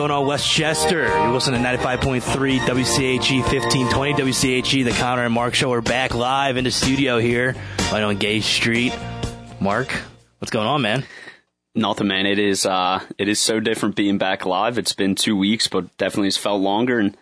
going on, Westchester? You're listening to 95.3 WCHE 1520 WCHE. The Conner and Mark Show are back live in the studio here right on Gay Street. Mark, what's going on, man? Nothing, man. It is uh, it is so different being back live. It's been two weeks, but definitely has felt longer, and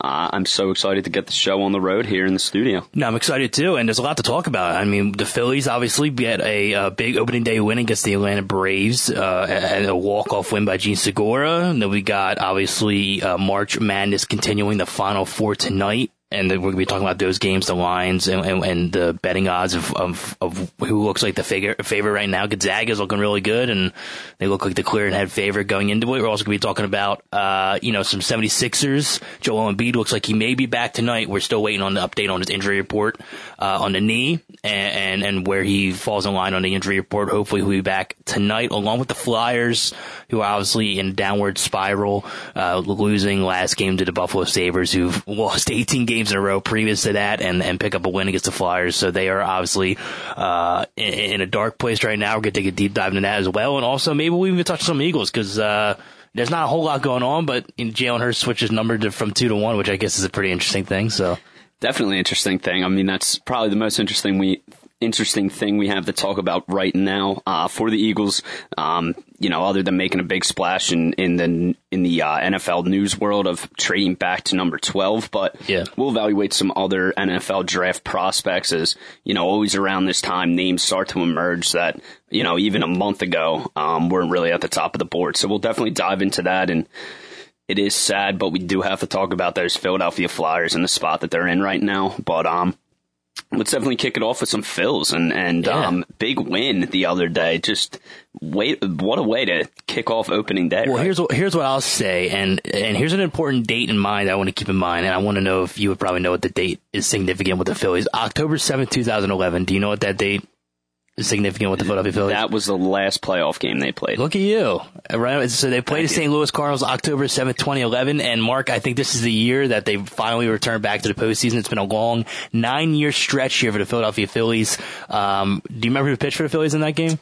uh, I'm so excited to get the show on the road here in the studio. No, I'm excited too, and there's a lot to talk about. I mean, the Phillies obviously get a, a big opening day win against the Atlanta Braves, uh, and a walk-off win by Jean Segura. And then we got obviously uh, March Madness continuing the Final Four tonight and we're going to be talking about those games, the lines, and, and, and the betting odds of, of, of who looks like the figure, favorite right now. Gonzaga is looking really good, and they look like the clear and head favorite going into it. We're also going to be talking about, uh, you know, some 76ers. Joel Embiid looks like he may be back tonight. We're still waiting on the update on his injury report uh, on the knee and, and, and where he falls in line on the injury report. Hopefully, he'll be back tonight, along with the Flyers, who are obviously in downward spiral, uh, losing last game to the Buffalo Sabres, who've lost 18 games games in a row previous to that and, and pick up a win against the Flyers. So they are obviously, uh, in, in, a dark place right now. We're going to take a deep dive into that as well. And also maybe we even touch some Eagles because, uh, there's not a whole lot going on, but Jalen Hurts switches number to, from two to one, which I guess is a pretty interesting thing. So definitely interesting thing. I mean, that's probably the most interesting we interesting thing we have to talk about right now uh, for the Eagles. Um, you know, other than making a big splash in in the in the uh, NFL news world of trading back to number twelve, but yeah. we'll evaluate some other NFL draft prospects as you know, always around this time, names start to emerge that you know even a month ago um, weren't really at the top of the board. So we'll definitely dive into that and it is sad, but we do have to talk about those Philadelphia Flyers and the spot that they're in right now. But um, let's definitely kick it off with some fills and and yeah. um, big win the other day. Just wait, what a way to kick off opening day. Well, right? here's what, here's what I'll say, and and here's an important date in mind I want to keep in mind, and I want to know if you would probably know what the date is significant with the Phillies. October seventh, two thousand eleven. Do you know what that date significant with the Philadelphia Phillies. That was the last playoff game they played. Look at you. Right? So they played Thank the St. Louis Cardinals October 7th, 2011. And Mark, I think this is the year that they finally returned back to the postseason. It's been a long nine year stretch here for the Philadelphia Phillies. Um, do you remember who pitched for the Phillies in that game?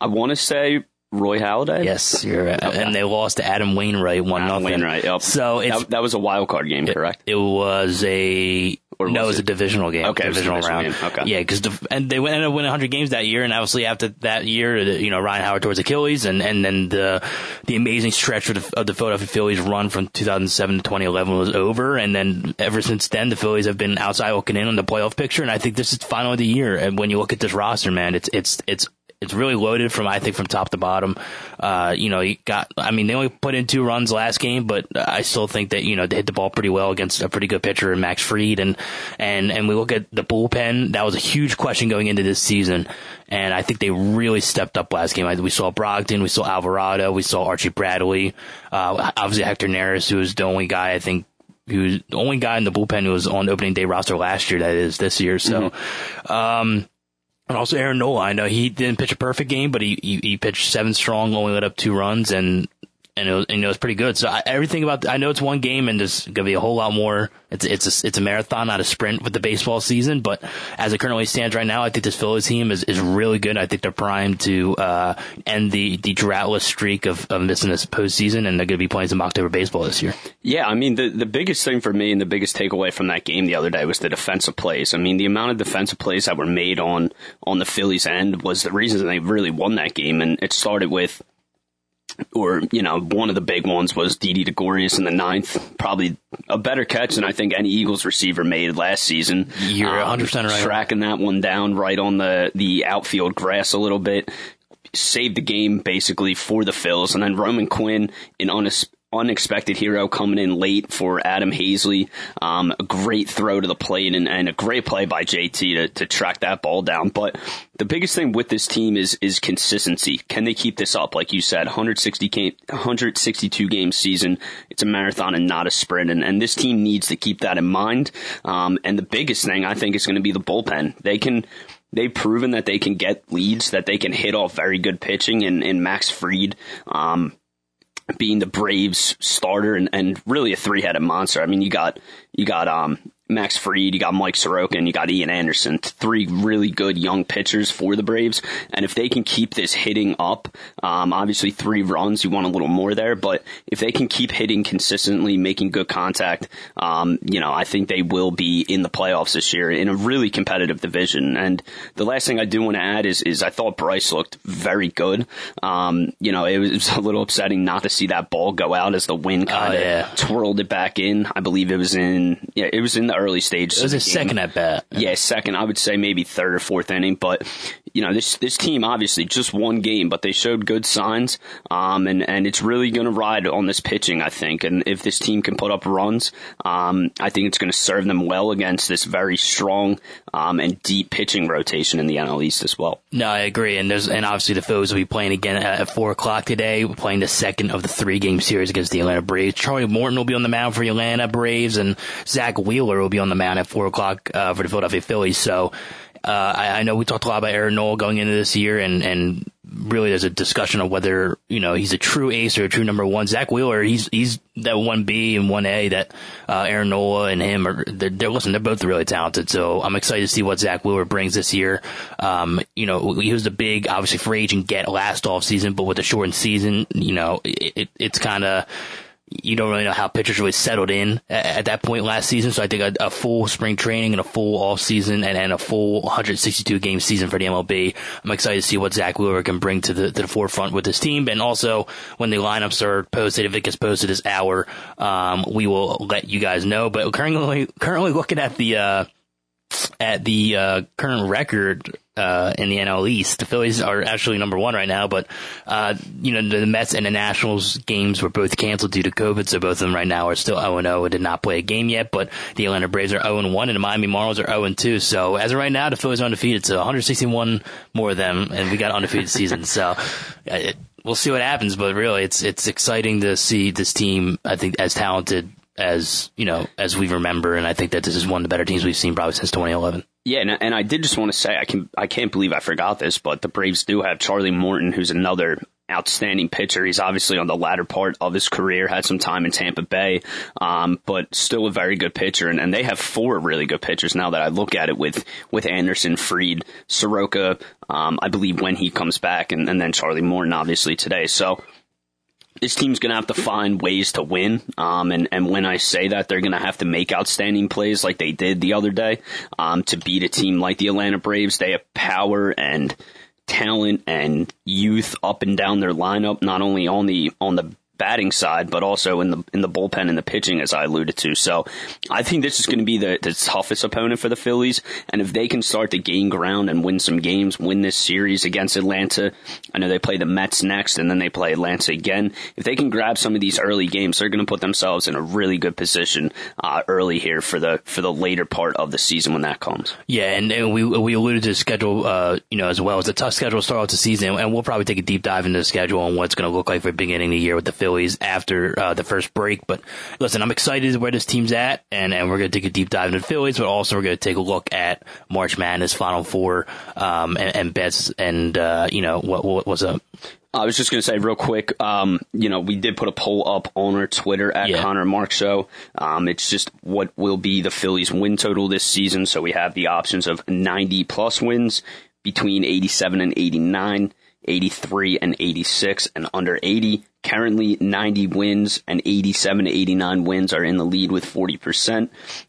I want to say Roy Halladay. Yes, you're right. Okay. And they lost to Adam Wainwright, one Adam nothing. Wainwright. Yep. So that, that, was a wild card game, correct? It, it was a or no, it was it? a divisional game. Okay, divisional, divisional round. Game. Okay, yeah, because and they ended up winning 100 games that year, and obviously after that year, you know Ryan Howard towards Achilles, and and then the the amazing stretch of the, of the Philadelphia Phillies run from 2007 to 2011 was over, and then ever since then, the Phillies have been outside looking in on the playoff picture, and I think this is finally the year. And when you look at this roster, man, it's it's it's it's really loaded from I think from top to bottom. Uh, you know, you got. I mean, they only put in two runs last game, but I still think that you know they hit the ball pretty well against a pretty good pitcher in Max Fried, and and and we look at the bullpen. That was a huge question going into this season, and I think they really stepped up last game. We saw Brogdon, we saw Alvarado, we saw Archie Bradley, uh, obviously Hector Neris, who was the only guy I think was the only guy in the bullpen who was on opening day roster last year. That is this year. So, mm-hmm. um, and also Aaron Nola. I know he didn't pitch a perfect game, but he, he, he pitched seven strong, only let up two runs, and and it was, and it was pretty good. So I, everything about I know it's one game and there's gonna be a whole lot more. It's it's a, it's a marathon, not a sprint with the baseball season. But as it currently stands right now, I think this Phillies team is, is really good. I think they're primed to uh, end the the droughtless streak of, of missing this postseason, and they're gonna be playing some October baseball this year. Yeah, I mean the the biggest thing for me and the biggest takeaway from that game the other day was the defensive plays. I mean the amount of defensive plays that were made on on the Phillies end was the reason they really won that game, and it started with or you know, one of the big ones was Didi Gregorius in the ninth. Probably a better catch than I think any Eagles receiver made last season. You're 100 um, percent right. Tracking that one down right on the the outfield grass a little bit, saved the game basically for the Phils, and then Roman Quinn in honest unexpected hero coming in late for Adam Haseley. Um, a great throw to the plate and, and a great play by JT to, to track that ball down. But the biggest thing with this team is is consistency. Can they keep this up? Like you said, 160 game, 162 game season. It's a marathon and not a sprint, and, and this team needs to keep that in mind. Um, and the biggest thing I think is going to be the bullpen. They can they've proven that they can get leads, that they can hit off very good pitching and, in Max Fried, Um, being the Braves starter and, and really a three headed monster. I mean, you got, you got, um, Max Fried, you got Mike Soroka, and you got Ian Anderson. Three really good young pitchers for the Braves. And if they can keep this hitting up, um, obviously three runs, you want a little more there. But if they can keep hitting consistently, making good contact, um, you know, I think they will be in the playoffs this year in a really competitive division. And the last thing I do want to add is, is I thought Bryce looked very good. Um, you know, it was a little upsetting not to see that ball go out as the wind kind of Oh, yeah. twirled it back in. I believe it was in, yeah, it was in the early stages. It was a second at bat. Yeah, second. I would say maybe third or fourth inning. But you know, this this team obviously just one game, but they showed good signs. Um, and and it's really going to ride on this pitching, I think. And if this team can put up runs, um, I think it's going to serve them well against this very strong um, and deep pitching rotation in the NL East as well. No, I agree. And there's and obviously the Phillies will be playing again at, four o'clock today. We're playing the second of the three game series against the Atlanta Braves. Charlie Morton will be on the mound for the Atlanta Braves, and Zack Wheeler will be on the mound at four o'clock uh, for the Philadelphia Phillies. So uh, I, I know we talked a lot about Aaron Nola going into this year, and and really there's a discussion of whether you know he's a true ace or a true number one. Zack Wheeler, he's he's that one B and one A that uh, Aaron Nola and him are. They're, they're listen, they're both really talented. So I'm excited to see what Zack Wheeler brings this year. Um, you know, he was a big obviously free agent get last off season, but with the shortened season, you know, it, it it's kind of you don't really know how pitchers really settled in at, at that point last season. So I think a, a full spring training and a full off season and, and a full 162 game season for the MLB. I'm excited to see what Zack Wheeler can bring to the to the forefront with this team. And also when the lineups are posted, if it gets posted this hour, um, we will let you guys know. But currently, currently looking at the uh, at the uh, current record uh, in the NL East. The Phillies are actually number one right now, but uh, you know the Mets and the Nationals games were both canceled due to COVID, so both of them right now are still 0 0 and did not play a game yet. But the Atlanta Braves are 0 1 and the Miami Marlins are 0 2. So as of right now, the Phillies are undefeated. So 161 more of them, and we got undefeated season. So. uh, It, We'll see what happens, but really, it's it's exciting to see this team. I think as talented as you know as we remember, and I think that this is one of the better teams we've seen probably since 2011. Yeah, and, and I did just want to say I can I can't believe I forgot this, but the Braves do have Charlie Morton, who's another outstanding pitcher. He's obviously on the latter part of his career, had some time in Tampa Bay, um, but still a very good pitcher. And, and they have four really good pitchers now that I look at it with with Anderson, Fried, Soroka. Um, I believe when he comes back, and, and then Charlie Morton, obviously today. So this team's going to have to find ways to win. Um, and, and when I say that, they're going to have to make outstanding plays like they did the other day um, to beat a team like the Atlanta Braves. They have power and talent and youth up and down their lineup, not only on the on the batting side, but also in the in the bullpen and the pitching, as I alluded to. So I think this is going to be the, the toughest opponent for the Phillies. And if they can start to gain ground and win some games, win this series against Atlanta, I know they play the Mets next, and then they play Atlanta again. If they can grab some of these early games, they're going to put themselves in a really good position uh, early here for the for the later part of the season when that comes. Yeah, and, and we we alluded to the schedule, uh, you know, as well. It's a tough schedule to start off the season, and we'll probably take a deep dive into the schedule and what it's going to look like for beginning of the year with the Phillies after uh, the first break. But listen, I'm excited where this team's at, and, and we're going to take a deep dive into the Phillies, but also we're going to take a look at March Madness Final Four um, and, and bets, and uh, you know what, what up. I was just going to say real quick, um, you know, we did put a poll up on our Twitter at Yeah. Conner Mark Show. Um, it's just what will be the Phillies win total this season. So we have the options of 90 plus wins between 87 and 89, 83 and 86, and under 80. Currently 90 wins and 87 to 89 wins are in the lead with 40%,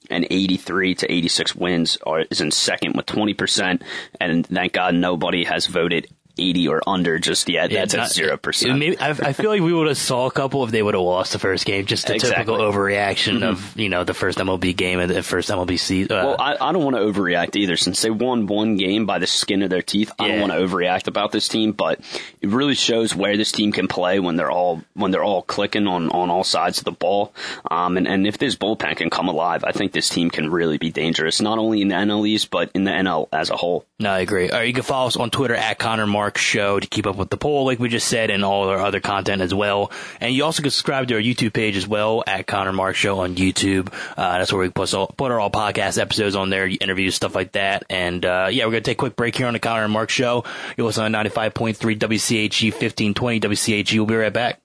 and 83 to 86 wins are is in second with 20%. And thank God nobody has voted 80 or under just yet. That's Not- at zero percent. Maybe, I, I feel like we would have saw a couple if they would have lost the first game. Just the Exactly. typical overreaction of you know the first MLB game and the first MLB season. Uh, Well, I, I don't want to overreact either. Since they won one game by the skin of their teeth, I don't want to overreact about this team. But it really shows where this team can play when they're all when they're all clicking on, on all sides of the ball. Um, and, and if this bullpen can come alive, I think this team can really be dangerous, not only in the NL East but in the NL as a whole. No, I agree. All right, you can follow us on Twitter at Conner Mark Show to keep up with the poll, like we just said, and all our other content as well. And you also can subscribe to our YouTube page as well at Conner Mark Show on YouTube. Uh, that's where we put all, put our all podcast episodes on there, interviews, stuff like that. And uh, yeah, we're gonna take a quick break here on the Conner and Mark Show. You're listening on 95.3 WCHE 1520 WCHE. We'll be right back.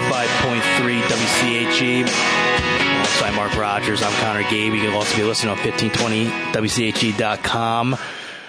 95.3 WCHE. Alongside Mark Rogers, I'm Conner Gabe. You can also be listening on 1520WCHE.com.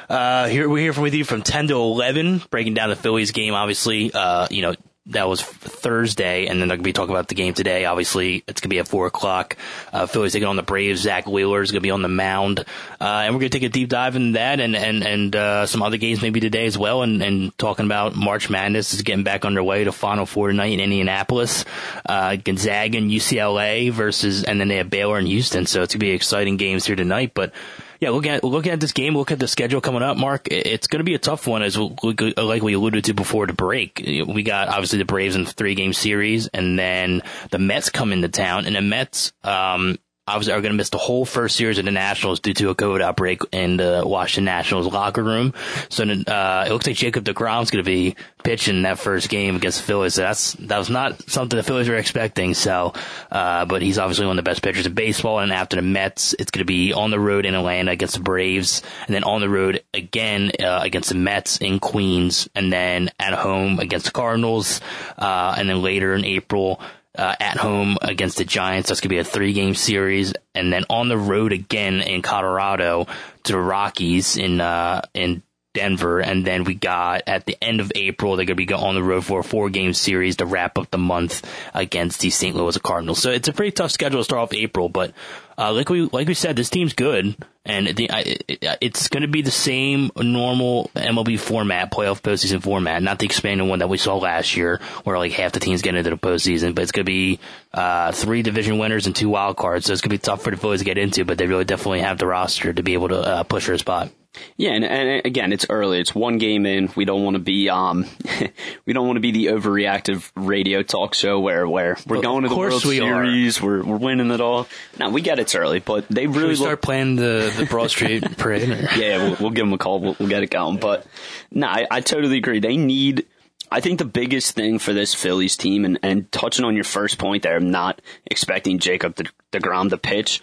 Uh, here we're here with you from 10 to 11, breaking down the Phillies game. Obviously, uh, you know, that was Thursday, and then they're going to be talking about the game today. Obviously, it's going to be at 4 o'clock. Uh, Phillies taking on the Braves. Zack Wheeler is going to be on the mound. Uh, and we're going to take a deep dive into that and, and, and, uh, some other games maybe today as well, and, and talking about March Madness is getting back underway. The Final Four tonight in Indianapolis. Uh, Gonzaga and UCLA versus, and then they have Baylor and Houston, so it's going to be exciting games here tonight, but yeah, looking at looking at this game, look at the schedule coming up, Mark. It's going to be a tough one, as like we alluded to before the break. We got obviously the Braves in three game series, and then the Mets come into town, and the Mets um, obviously are going to miss the whole first series of the Nationals due to a COVID outbreak in the Washington Nationals locker room. So uh, it looks like Jacob DeGrom's going to be pitching that first game against the Phillies. So that's that was not something the Phillies were expecting. So, uh, but he's obviously one of the best pitchers in baseball. And after the Mets, it's going to be on the road in Atlanta against the Braves, and then on the road again uh, against the Mets in Queens, and then at home against the Cardinals, uh, and then later in April uh, at home against the Giants. That's going to be a three game series. And then on the road again in Colorado to the Rockies in, uh, in Denver. And then we got at the end of April, they're going to be on the road for a four game series to wrap up the month against the St. Louis Cardinals. So it's a pretty tough schedule to start off April, but uh, like we like we said, this team's good, and the, it, it's going to be the same normal MLB format, playoff postseason format, not the expanded one that we saw last year, where like half the teams get into the postseason. But it's going to be uh, three division winners and two wild cards, so it's going to be tough for the Phillies to get into. But they really definitely have the roster to be able to uh, push for a spot. Yeah, and, and, again, it's early. It's one game in. We don't want to be um, we don't want to be the overreactive radio talk show where where we're going to the World we Series, we're we're winning it all. No, we get it's early, but they really we start playing the the Broad Street Parade. yeah, we'll, we'll, give them a call. We'll, we'll get it going. But no, I, I totally agree. They need. I think the biggest thing for this Phillies team, and, and touching on your first point there, I'm not expecting Jacob the DeGrom to pitch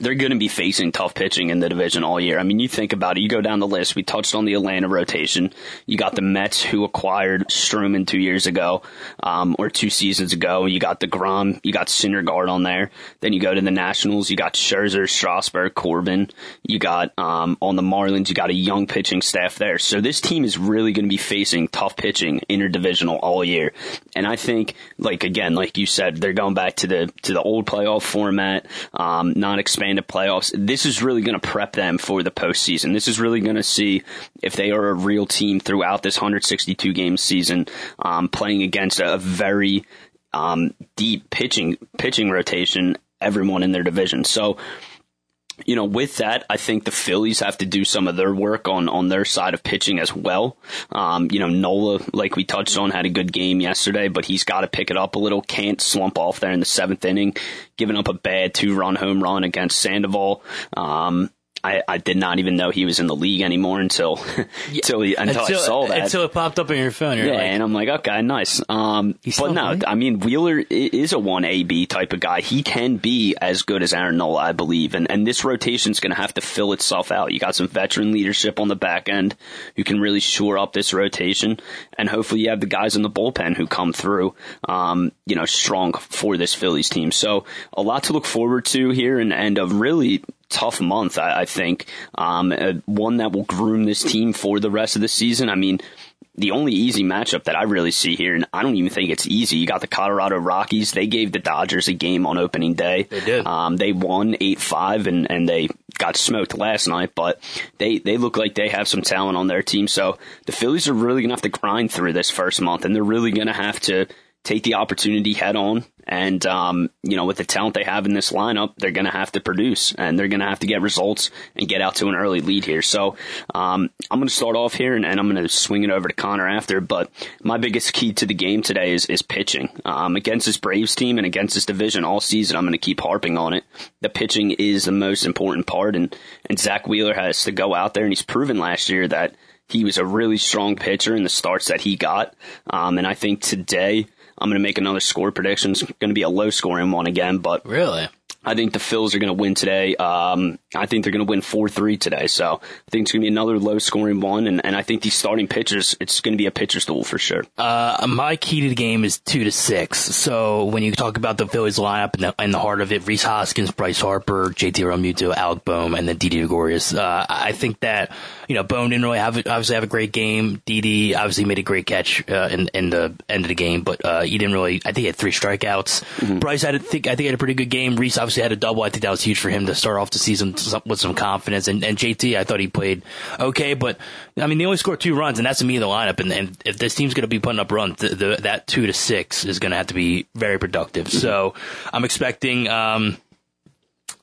they're going to be facing tough pitching in the division all year. I mean, you think about it. You go down the list. We touched on the Atlanta rotation. You got the Mets who acquired Stroman two years ago, um, or two seasons ago. You got the Grom. You got Syndergaard on there. Then you go to the Nationals. You got Scherzer, Strasburg, Corbin. You got um, on the Marlins. You got a young pitching staff there. So this team is really going to be facing tough pitching interdivisional all year. And I think, like again, like you said, they're going back to the to the old playoff format, um, not expecting expanded playoffs, this is really going to prep them for the postseason. This is really going to see if they are a real team throughout this 162 game season, um, playing against a, very um, deep pitching pitching rotation, everyone in their division. So you know, with that, I think the Phillies have to do some of their work on, on their side of pitching as well. Um, you know, Nola, like we touched on, had a good game yesterday, but he's got to pick it up a little. Can't slump off there in the seventh inning, giving up a bad two run home run against Sandoval. Um, I, I did not even know he was in the league anymore until until, he, until, until, I saw that. Until it popped up on your phone. yeah, like, and I'm like, okay, nice. Um, but no, I mean Wheeler is a one AB type of guy. He can be as good as Aaron Nola, I believe, and and this rotation's going to have to fill itself out. You got some veteran leadership on the back end who can really shore up this rotation, and hopefully you have the guys in the bullpen who come through, um, you know, strong for this Phillies team. So a lot to look forward to here, and and a really tough month, I, I think. Um, uh, one that will groom this team for the rest of the season. I mean, the only easy matchup that I really see here, and I don't even think it's easy. You got the Colorado Rockies. They gave the Dodgers a game on opening day. They did. Um, they won eight five, and and they got smoked last night. But they they look like they have some talent on their team. So the Phillies are really gonna have to grind through this first month, and they're really gonna have to take the opportunity head on. And, um, you know, with the talent they have in this lineup, they're going to have to produce and they're going to have to get results and get out to an early lead here. So, um, I'm going to start off here and, and I'm going to swing it over to Conner after. But my biggest key to the game today is, is pitching. Um, against this Braves team and against this division all season, I'm going to keep harping on it. The pitching is the most important part and, and Zack Wheeler has to go out there and he's proven last year that he was a really strong pitcher in the starts that he got. Um, and I think today, I'm going to make another score prediction. It's going to be a low scoring one again, but really, I think the Phils are going to win today. Um, I think they're going to win 4-3 today. So I think it's going to be another low scoring one. And, and I think these starting pitchers, it's going to be a pitcher's duel for sure. Uh, my key to the game is two to six. So when you talk about the Phillies lineup in the, in the heart of it, Rhys Hoskins, Bryce Harper, JT Realmuto, Alec Bohm, and then Didi Gregorius. Uh, I think that, you know, Bohm didn't really have, obviously have a great game. Didi obviously made a great catch, uh, in, in the end of the game, but, uh, he didn't really, I think he had three strikeouts. Mm-hmm. Bryce had, I think, I think had a pretty good game. Rhys obviously obviously had a double. I think that was huge for him to start off the season with some confidence. And, and JT, I thought he played okay, but I mean, they only scored two runs, and that's to me the lineup. And, and if this team's going to be putting up runs, the, the, that two to six is going to have to be very productive. Mm-hmm. So I'm expecting, um,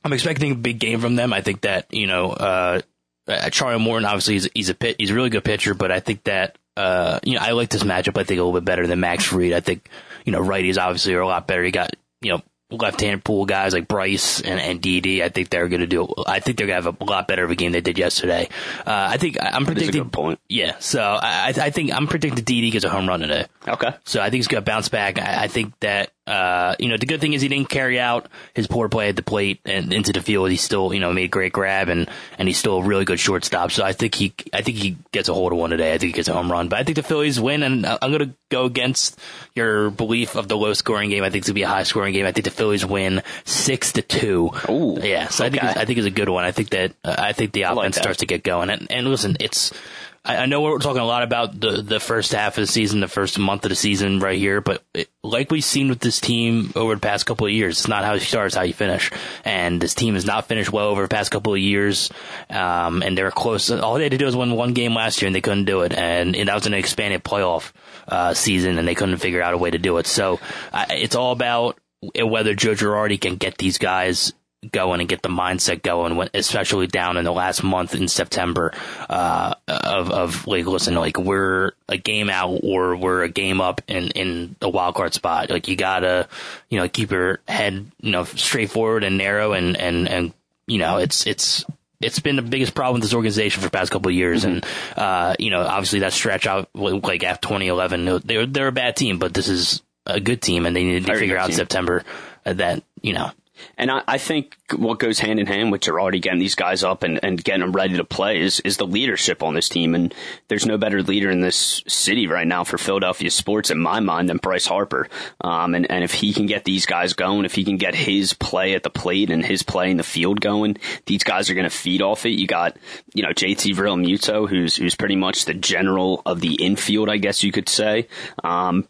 I'm expecting a big game from them. I think that you know, uh, uh Charlie Morton obviously he's, he's a pit, he's a really good pitcher, but I think that uh, you know, I like this matchup. I think a little bit better than Max Fried. I think you know, righties obviously are a lot better. He got you know left-hand pool guys like Bryce and, and Didi, I think they're going to do. I think they're going to have a lot better of a game than they did yesterday. Uh, I think I'm predicting. point. Yeah, so I, I think I'm predicting Didi gets a home run today. Okay. So I think he's going to bounce back. I, I think that uh, you know, the good thing is he didn't carry out his poor play at the plate and into the field. He still, you know, made a great grab and, and he's still a really good shortstop. So I think he, I think he gets a hold of one today. I think he gets a home run, but I think the Phillies win and I'm going to go against your belief of the low scoring game. I think it's going to be a high scoring game. I think the Phillies win six to two. Oh, yeah. So okay. I think, I think it's a good one. I think that, uh, I think the offense like starts to get going and, and listen, it's, I, I know we're talking a lot about the the first half of the season, the first month of the season right here, but it, like we've seen with this team over the past couple of years, it's not how you start, it's how you finish. And this team has not finished well over the past couple of years, um, and they were close. All they had to do was win one game last year, and they couldn't do it, and, and that was an expanded playoff uh, season, and they couldn't figure out a way to do it. So it's all about whether Joe Girardi can get these guys going and get the mindset going, when, especially down in the last month in September, uh, of, of like, listen, like we're a game out or we're a game up in, in the wild card spot. Like you gotta, you know, keep your head, you know, straightforward and narrow and, and, and, you know, it's, it's, it's been the biggest problem with this organization for the past couple of years. Mm-hmm. And, uh, you know, obviously that stretch out like after 2011, they're, they're a bad team, but this is a good team and they need to figure out team. September that, you know, and I, I, think what goes hand in hand with Girardi getting these guys up and, and getting them ready to play is, is the leadership on this team. And there's no better leader in this city right now for Philadelphia sports in my mind than Bryce Harper. Um, and, and if he can get these guys going, if he can get his play at the plate and his play in the field going, these guys are going to feed off it. You got, you know, JT Realmuto, who's, who's pretty much the general of the infield, I guess you could say. Um,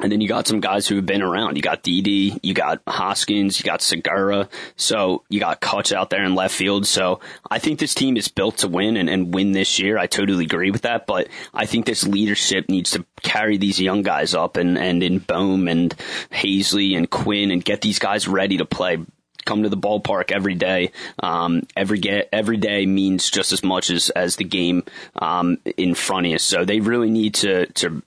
and then you got some guys who have been around. You got Didi, you got Hoskins, you got Segura. So you got Cutch out there in left field. So I think this team is built to win and, and win this year. I totally agree with that. But I think this leadership needs to carry these young guys up and, and in Bohm and Haseley and Quinn and get these guys ready to play come to the ballpark every day. Um, every get, every day means just as much as, as the game um, in front of you. So they really need to to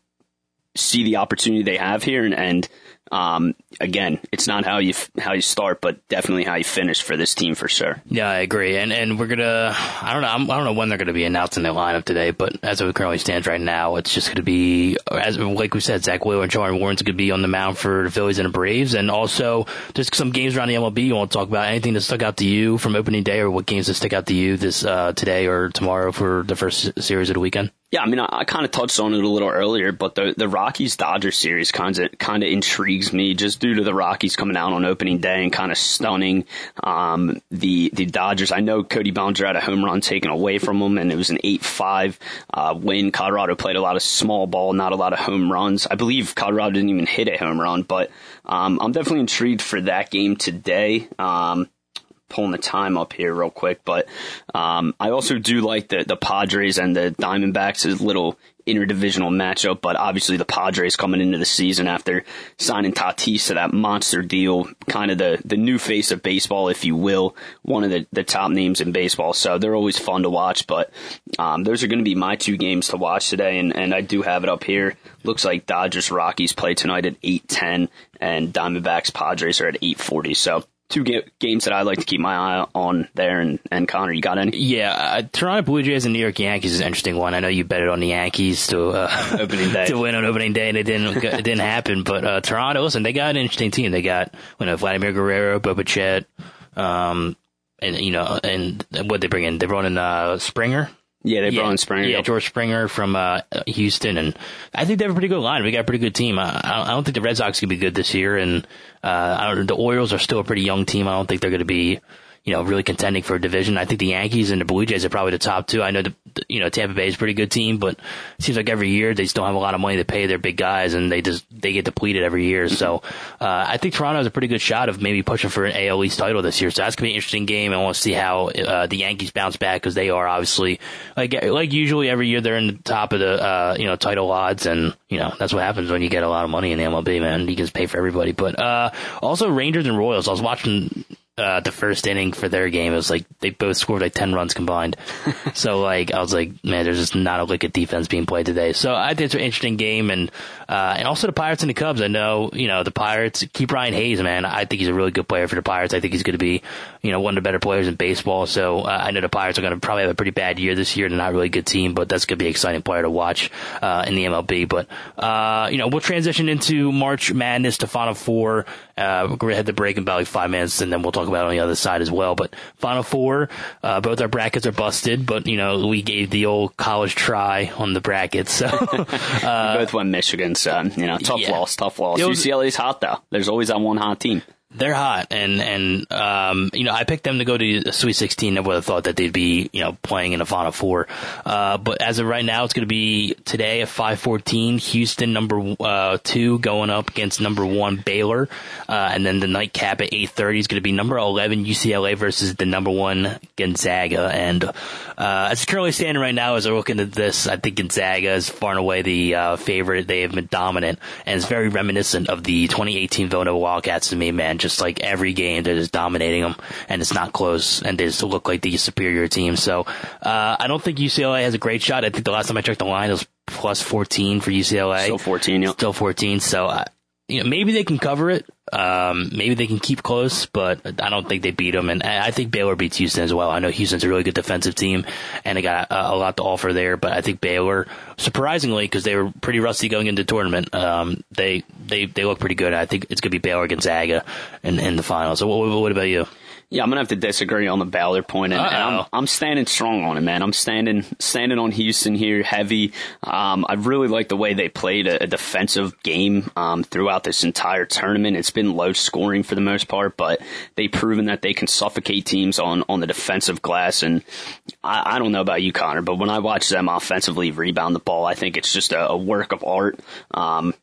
see the opportunity they have here and, and um, again, it's not how you how you start, but definitely how you finish for this team for sure. Yeah, I agree. And and we're gonna I don't know I'm, I do not know when they're gonna be announcing their lineup today, but as it currently stands right now, it's just gonna be as like we said, Zack Wheeler and Charlie Morton's gonna be on the mound for the Phillies and the Braves, and also just some games around the MLB. You want to talk about anything that stuck out to you from opening day, or what games that stick out to you this uh, today or tomorrow for the first series of the weekend? Yeah, I mean, I, I kind of touched on it a little earlier, but the the Rockies Dodgers series kind of kind of intrigues me just due to the Rockies coming out on opening day and kind of stunning um, the the Dodgers. I know Cody Bellinger had a home run taken away from him, and it was an eight five uh, win. Colorado played a lot of small ball, not a lot of home runs. I believe Colorado didn't even hit a home run, but um, I'm definitely intrigued for that game today. Um, pulling the time up here real quick, but um, I also do like the the Padres and the Diamondbacks little interdivisional matchup. But obviously, the Padres coming into the season after signing Tatis to that monster deal, kind of the the new face of baseball, if you will, one of the the top names in baseball. So they're always fun to watch. But um, those are going to be my two games to watch today, and and I do have it up here. Looks like Dodgers Rockies play tonight at eight ten, and Diamondbacks Padres are at eight forty. So two ga- games that I like to keep my eye on there. And, and Conner, you got any? Yeah, uh, Toronto Blue Jays and New York Yankees is an interesting one. I know you betted on the Yankees to uh, Opening day. to win on opening day, and it didn't it didn't happen. But uh, Toronto, listen, they got an interesting team. They got you know Vladimir Guerrero, Bo Bichette, um, and you know, and what they bring in? They brought in uh, Springer. Yeah, they Yeah, brought in Springer. Yeah, George Springer from uh, Houston, and I think they have a pretty good line. We got a pretty good team. I, I don't think the Red Sox can be good this year, and uh, I don't, the Orioles are still a pretty young team. I don't think they're going to be, you know, really contending for a division. I think the Yankees and the Blue Jays are probably the top two. I know the, you know Tampa Bay is a pretty good team, but it seems like every year they just don't have a lot of money to pay their big guys, and they just they get depleted every year. So uh, I think Toronto has a pretty good shot of maybe pushing for an AL East title this year. So that's gonna be an interesting game. I want to see how uh, the Yankees bounce back because they are obviously like like usually every year they're in the top of the uh, you know title odds, and you know that's what happens when you get a lot of money in MLB. Man, you can just pay for everybody. But uh, also Rangers and Royals. I was watching uh, the first inning for their game. It was like they both scored like 10 runs combined. so like, I was like, man, there's just not a lick of defense being played today. So I think it's an interesting game. And, uh, and also the Pirates and the Cubs. I know, you know, the Pirates Ke'Bryan Hayes, man. I think he's a really good player for the Pirates. I think he's going to be, you know, one of the better players in baseball. So uh, I know the Pirates are going to probably have a pretty bad year this year. They're not really a good team, but that's going to be an exciting player to watch, uh, in the MLB. But, uh, you know, we'll transition into March Madness to Final Four. Uh, we're going to head the break in about like five minutes and then we'll talk about on the other side as well. But Final Four, uh, both our brackets are busted, but you know, we gave the old college try on the brackets. So, uh, Both went Michigan, so you know, tough yeah. loss, tough loss. Was- UCLA's hot though. There's always that one hot team. They're hot. And and um you know I picked them to go to the Sweet 16 never would have thought that they'd be you know playing in a final four. Uh but as of right now it's going to be today at 514 Houston number uh 2 going up against number 1 Baylor. Uh and then the nightcap at 8:30 is going to be number 11 UCLA versus the number 1 Gonzaga. And uh as it's currently standing right now as I look into this I think Gonzaga is far and away the uh favorite. They have been dominant and it's very reminiscent of the 2018 Villanova Wildcats to me man just like every game they're just dominating them and it's not close and they just look like the superior team. So uh I don't think UCLA has a great shot. I think the last time I checked the line it was plus 14 for UCLA Still 14, yeah. still 14 so uh, you know maybe they can cover it um maybe they can keep close but I don't think they beat them. And I think Baylor beats Houston as well. I know Houston's a really good defensive team and they got a, a lot to offer there but I think Baylor surprisingly because they were pretty rusty going into the tournament um they they they look pretty good. I think it's gonna be Baylor Gonzaga in, in the finals. So what, what about you Yeah, I'm gonna have to disagree on the Baylor point, and, and I'm I'm standing strong on it, man. I'm standing standing on Houston here, heavy. Um, I really like the way they played a, a defensive game um, throughout this entire tournament. It's been low scoring for the most part, but they've proven that they can suffocate teams on on the defensive glass. And I, I don't know about you, Conner, but when I watch them offensively rebound the ball, I think it's just a, a work of art. Um,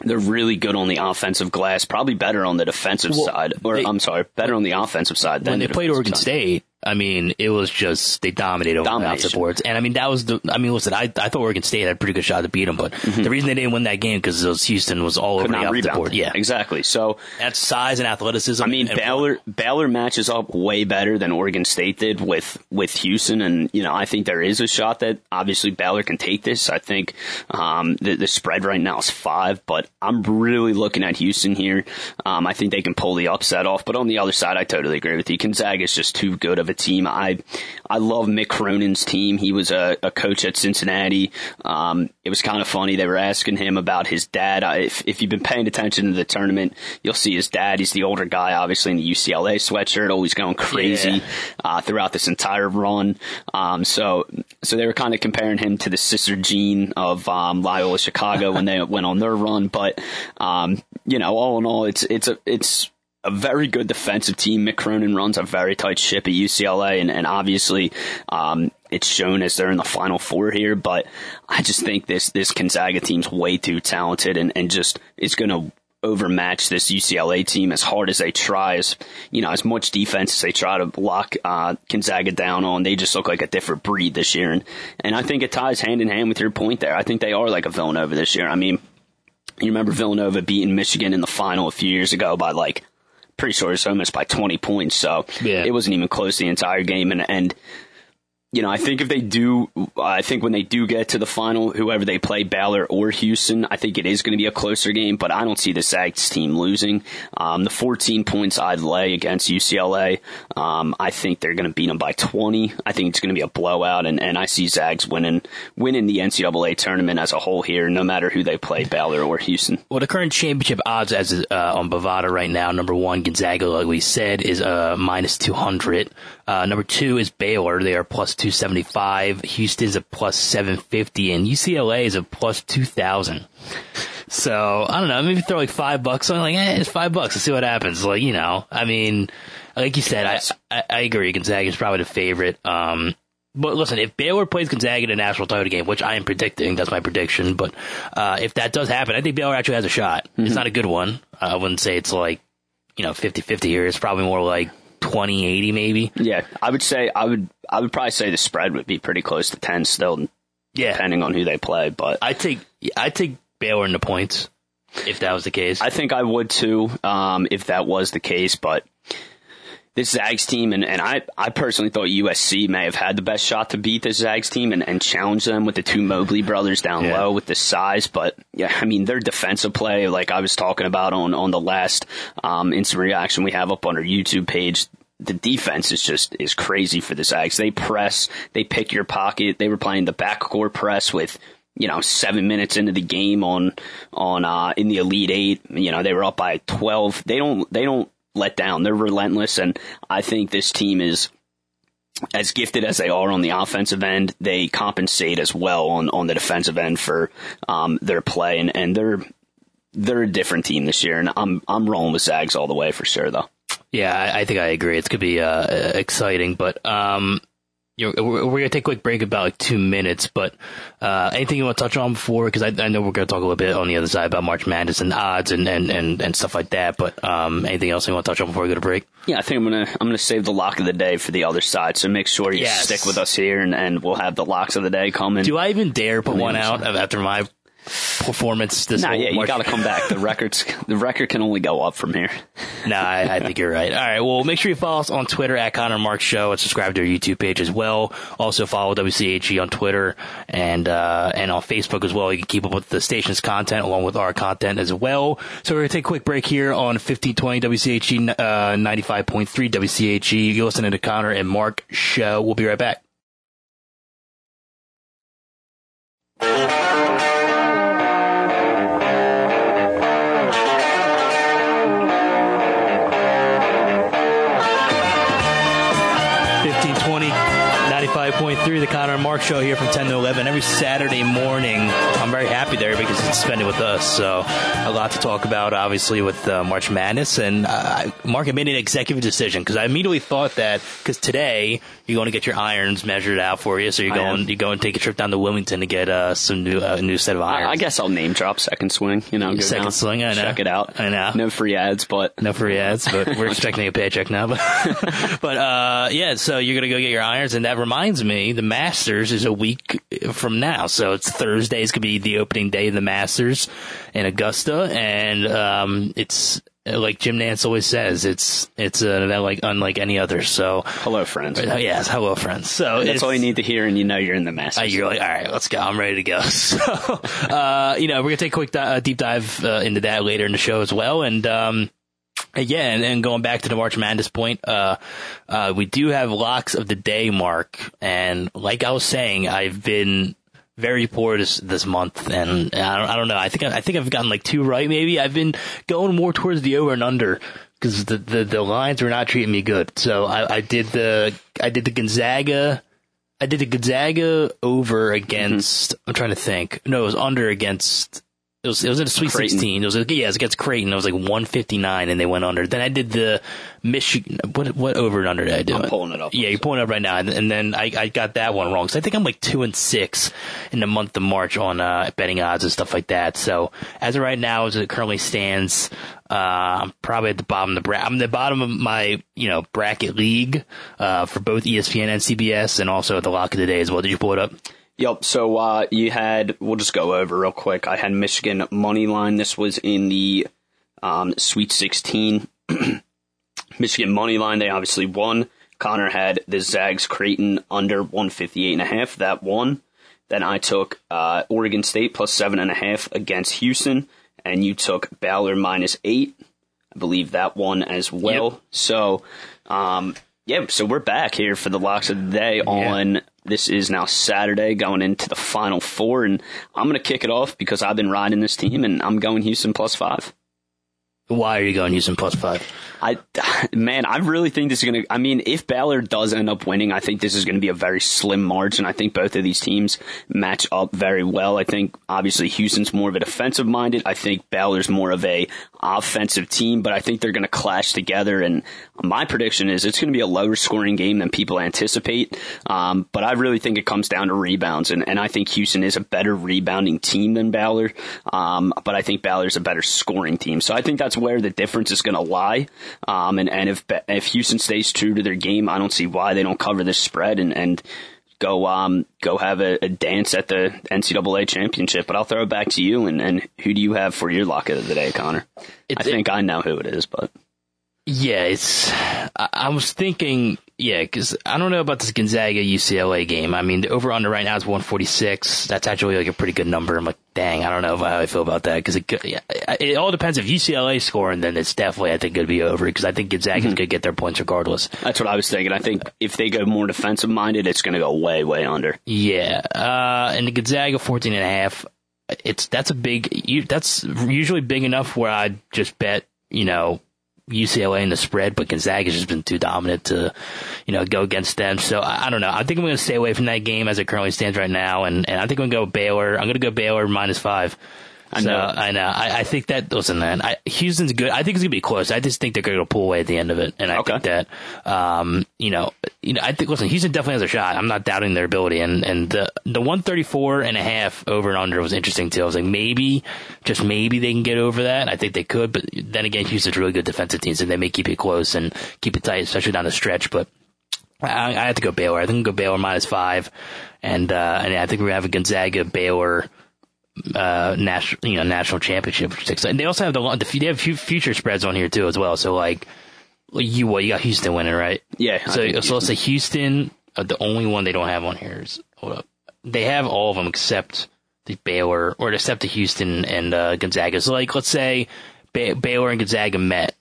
they're really good on the offensive glass, probably better on the defensive Well, side. Or they- I'm sorry, better on the offensive side than when they the played Oregon side. State, I mean, it was just they dominated over the boards, and I mean that was the. I mean, listen, I I thought Oregon State had a pretty good shot to beat them, but the reason they didn't win that game because Houston was all Mm-hmm. Could over the board. Yeah, exactly. So that's size and athleticism. I mean, and- Baylor Baylor matches up way better than Oregon State did with with Houston, and you know I think there is a shot that obviously Baylor can take this. I think um, the, the spread right now is five, but I'm really looking at Houston here. Um, I think they can pull the upset off, but on the other side, I totally agree with you. Gonzaga is just too good of a team. I I love Mick Cronin's team. He was a, a coach at Cincinnati. Um, it was kind of funny. They were asking him about his dad. I, if, if you've been paying attention to the tournament, you'll see his dad. He's the older guy, obviously in the UCLA sweatshirt, always going crazy Yeah. uh, throughout this entire run. Um, so, so they were kind of comparing him to the sister Jean of um, Loyola Chicago when they went on their run. But um, you know, all in all, it's it's a it's a very good defensive team. Mick Cronin runs a very tight ship at UCLA, and, and obviously, um, it's shown as they're in the Final Four here. But I just think this this Gonzaga team's way too talented, and, and just is going to overmatch this UCLA team as hard as they try, as you know, as much defense as they try to block uh, Gonzaga down on. They just look like a different breed this year, and and I think it ties hand in hand with your point there. I think they are like a Villanova this year. I mean. You remember Villanova beating Michigan in the final a few years ago by like pretty sure it's almost by 20 points. So Yeah. it wasn't even close the entire game. And, and you know, I think if they do, I think when they do get to the final, whoever they play, Baylor or Houston, I think it is going to be a closer game, but I don't see the Zags team losing. Um, the 14 points I'd lay against UCLA, um, I think they're going to beat them by 20. I think it's going to be a blowout, and, and I see Zags winning, winning the NCAA tournament as a whole here, no matter who they play, Baylor or Houston. Well, the current championship odds as uh, on Bovada right now, number one, Gonzaga, like we said, is uh, minus 200. Uh, number two is Baylor. They are plus 275. Houston's a plus 750 and UCLA is a plus 2000. So I don't know. Maybe throw like five bucks on. Like, eh, it's five bucks. Let's see what happens. Like, you know, I mean, like you said, I I, I agree. Gonzaga is probably the favorite. Um, but listen, if Baylor plays Gonzaga in a national title game, which I am predicting, that's my prediction. But uh, if that does happen, I think Baylor actually has a shot. Mm-hmm. It's not a good one. I wouldn't say it's like you know 50-50 here. It's probably more like 2080 maybe. Yeah, I would say I would I would probably say the spread would be pretty close to 10 still. Yeah, depending on who they play, but I take I take Baylor in the points if that was the case. I think I would too um, if that was the case, but this Zags team, and, and I, I personally thought USC may have had the best shot to beat this Zags team and, and challenge them with the two Mobley brothers down yeah. low with the size. But yeah, I mean, their defensive play, like I was talking about on, on the last um, instant reaction we have up on our YouTube page, the defense is just is crazy for the Zags. They press, they pick your pocket. They were playing the backcourt press with you know, seven minutes into the game on, on, uh, in the Elite Eight, you know, they were up by 12. They don't, they don't let down. They're relentless, and I think this team is as gifted as they are on the offensive end, they compensate as well on, on the defensive end for um, their play, and, and they're they're a different team this year. And I'm I'm rolling with Zags all the way for sure, though. Yeah, I, I think I agree. It's gonna be uh, exciting, but um, you know, we're, we're, gonna take a quick break about like two minutes, but uh, anything you want to touch on before? Because I, I, know we're gonna talk a little bit on the other side about March Madness and odds and, and, and, and stuff like that. But um, anything else you want to touch on before we go to break? Yeah, I think I'm gonna I'm gonna save the lock of the day for the other side. So make sure you yes. stick with us here, and, and we'll have the locks of the day coming. Do I even dare put one out after my performance this nah, yeah, you got to come back. The records, the record can only go up from here. nah, I, I, think you're right. All right, well, make sure you follow us on Twitter at Conner Mark Show and subscribe to our YouTube page as well. Also follow WCHE on Twitter and uh, and on Facebook as well. You can keep up with the station's content along with our content as well. So we're gonna take a quick break here on 1520 WCHE uh, 95.3 WCHE. You're listening to Conner and Mark Show. We'll be right back. 95.3, the Conner and Mark show here from 10 to 11 every Saturday morning. I'm very happy there because it's spending with us. So a lot to talk about, obviously, with uh, March Madness. And uh, Mark, I made an executive decision because I immediately thought that because today you're going to get your irons measured out for you. So you're going, you go and take a trip down to Wilmington to get uh, some new, uh, new set of irons. I guess I'll name drop Second Swing. You know, Second down, Swing. I know. Check it out. I know. No free ads, but no free ads, but we're expecting a paycheck now. But, but uh, yeah, so you're going to go get your irons, and that reminds me, the Masters is a week from now. So it's Thursdays to be the opening day of the Masters in Augusta, and um, it's like Jim Nantz always says, it's it's an event like unlike any other. So hello, friends. Uh, yes, hello, friends. So that's all you need to hear, and you know you're in the Masters. Uh, you're like, all right, let's go. I'm ready to go. So, uh, you know, we're gonna take a quick di- uh, deep dive uh, into that later in the show as well, and. Um, yeah, and, and, going back to the March Madness point, uh, uh, we do have locks of the day, Mark. And like I was saying, I've been very poor this this month, and I don't, I don't know. I think I, I think I've gotten like two right. Maybe I've been going more towards the over and under because the, the the lines were not treating me good. So I, I did the I did the Gonzaga. I did the Gonzaga over against. Mm-hmm. I'm trying to think. No, it was under against it was it was in a Sweet Creighton. 16. It was yeah, it was against Creighton. It was like 159, and they went under. Then I did the Michigan. What what over and under did I do? I'm pulling it up. Yeah, you're pulling it up right now, and, and then I, I got that one wrong. So I think I'm like two and six in the month of March on uh, betting odds and stuff like that. So as of right now, as it currently stands, uh, I'm probably at the bottom of the bracket. I'm at the bottom of my you know bracket league uh, for both ESPN and CBS, and also at the lock of the day as well. Did you pull it up? Yep. So uh, you had we'll just go over real quick. I had Michigan money line. This was in the um, Sweet 16. Michigan money line. They obviously won. Connor had the Zags Creighton under 158 and a half. That one. Then I took uh, Oregon State plus seven and a half against Houston, and you took Baylor minus eight. I believe that one as well. Yep. So, um, yeah, so we're back here for the locks of the day on. This is now Saturday, going into the final four, and I'm going to kick it off because I've been riding this team, and I'm going Houston plus five. Why are you going Houston plus five? I, man, I really think this is going to, I mean, if Baylor does end up winning, I think this is going to be a very slim margin. I think both of these teams match up very well. I think obviously Houston's more of a defensive minded. I think Baylor's more of a offensive team, but I think they're going to clash together. And my prediction is it's going to be a lower scoring game than people anticipate. Um, but I really think it comes down to rebounds. And, and I think Houston is a better rebounding team than Baylor. Um, but I think Baylor's a better scoring team. So I think that's where the difference is going to lie. Um, and, and if, if Houston stays true to their game, I don't see why they don't cover this spread and, and go, um, go have a, a dance at the NCAA championship. But I'll throw it back to you. And, and who do you have for your lock of the day, Conner? It- I think I know who it is, but Yeah, it's. I, I was thinking, yeah, because I don't know about this Gonzaga UCLA game. I mean, the over under right now is 146. That's actually like a pretty good number. I'm like, dang, I don't know how I feel about that because it, yeah, it all depends. If UCLA scoring, then it's definitely I think going to be over because I think Gonzaga's going to get their points regardless. that's what I was thinking. I think if they go more defensive minded, it's going to go way, way under. Yeah, uh, and the Gonzaga 14 and a half. It's that's a big. That's usually big enough where I'd just bet you know UCLA in the spread, but Gonzaga's just been too dominant to you know go against them. So I, I don't know. I think I'm going to stay away from that game as it currently stands right now, and and I think I'm going to go Baylor. I'm going to go Baylor minus five. I So, know. I know. I, I think that listen, man. I, Houston's good. I think it's gonna be close. I just think they're gonna pull away at the end of it, and I Okay. think that, um, you know, you know, I think listen, Houston definitely has a shot. I'm not doubting their ability, and and the the 134 and a half over and under was interesting too. I was like, maybe, just maybe they can get over that. I think they could, but then again, Houston's really good defensive team, so they may keep it close and keep it tight, especially down the stretch. But I, I have to go Baylor. I think go Baylor minus five, and uh, and I think we're gonna have a Gonzaga Baylor uh, national, you know, national championship. And they also have the, long- the they have future spreads on here too as well. So like, you what you got Houston winning, right? Yeah, So so let's say Houston. Uh, the only one they don't have on here is hold up. They have all of them except the Baylor or except the Houston and uh, Gonzaga. So like, let's say ba- Baylor and Gonzaga met.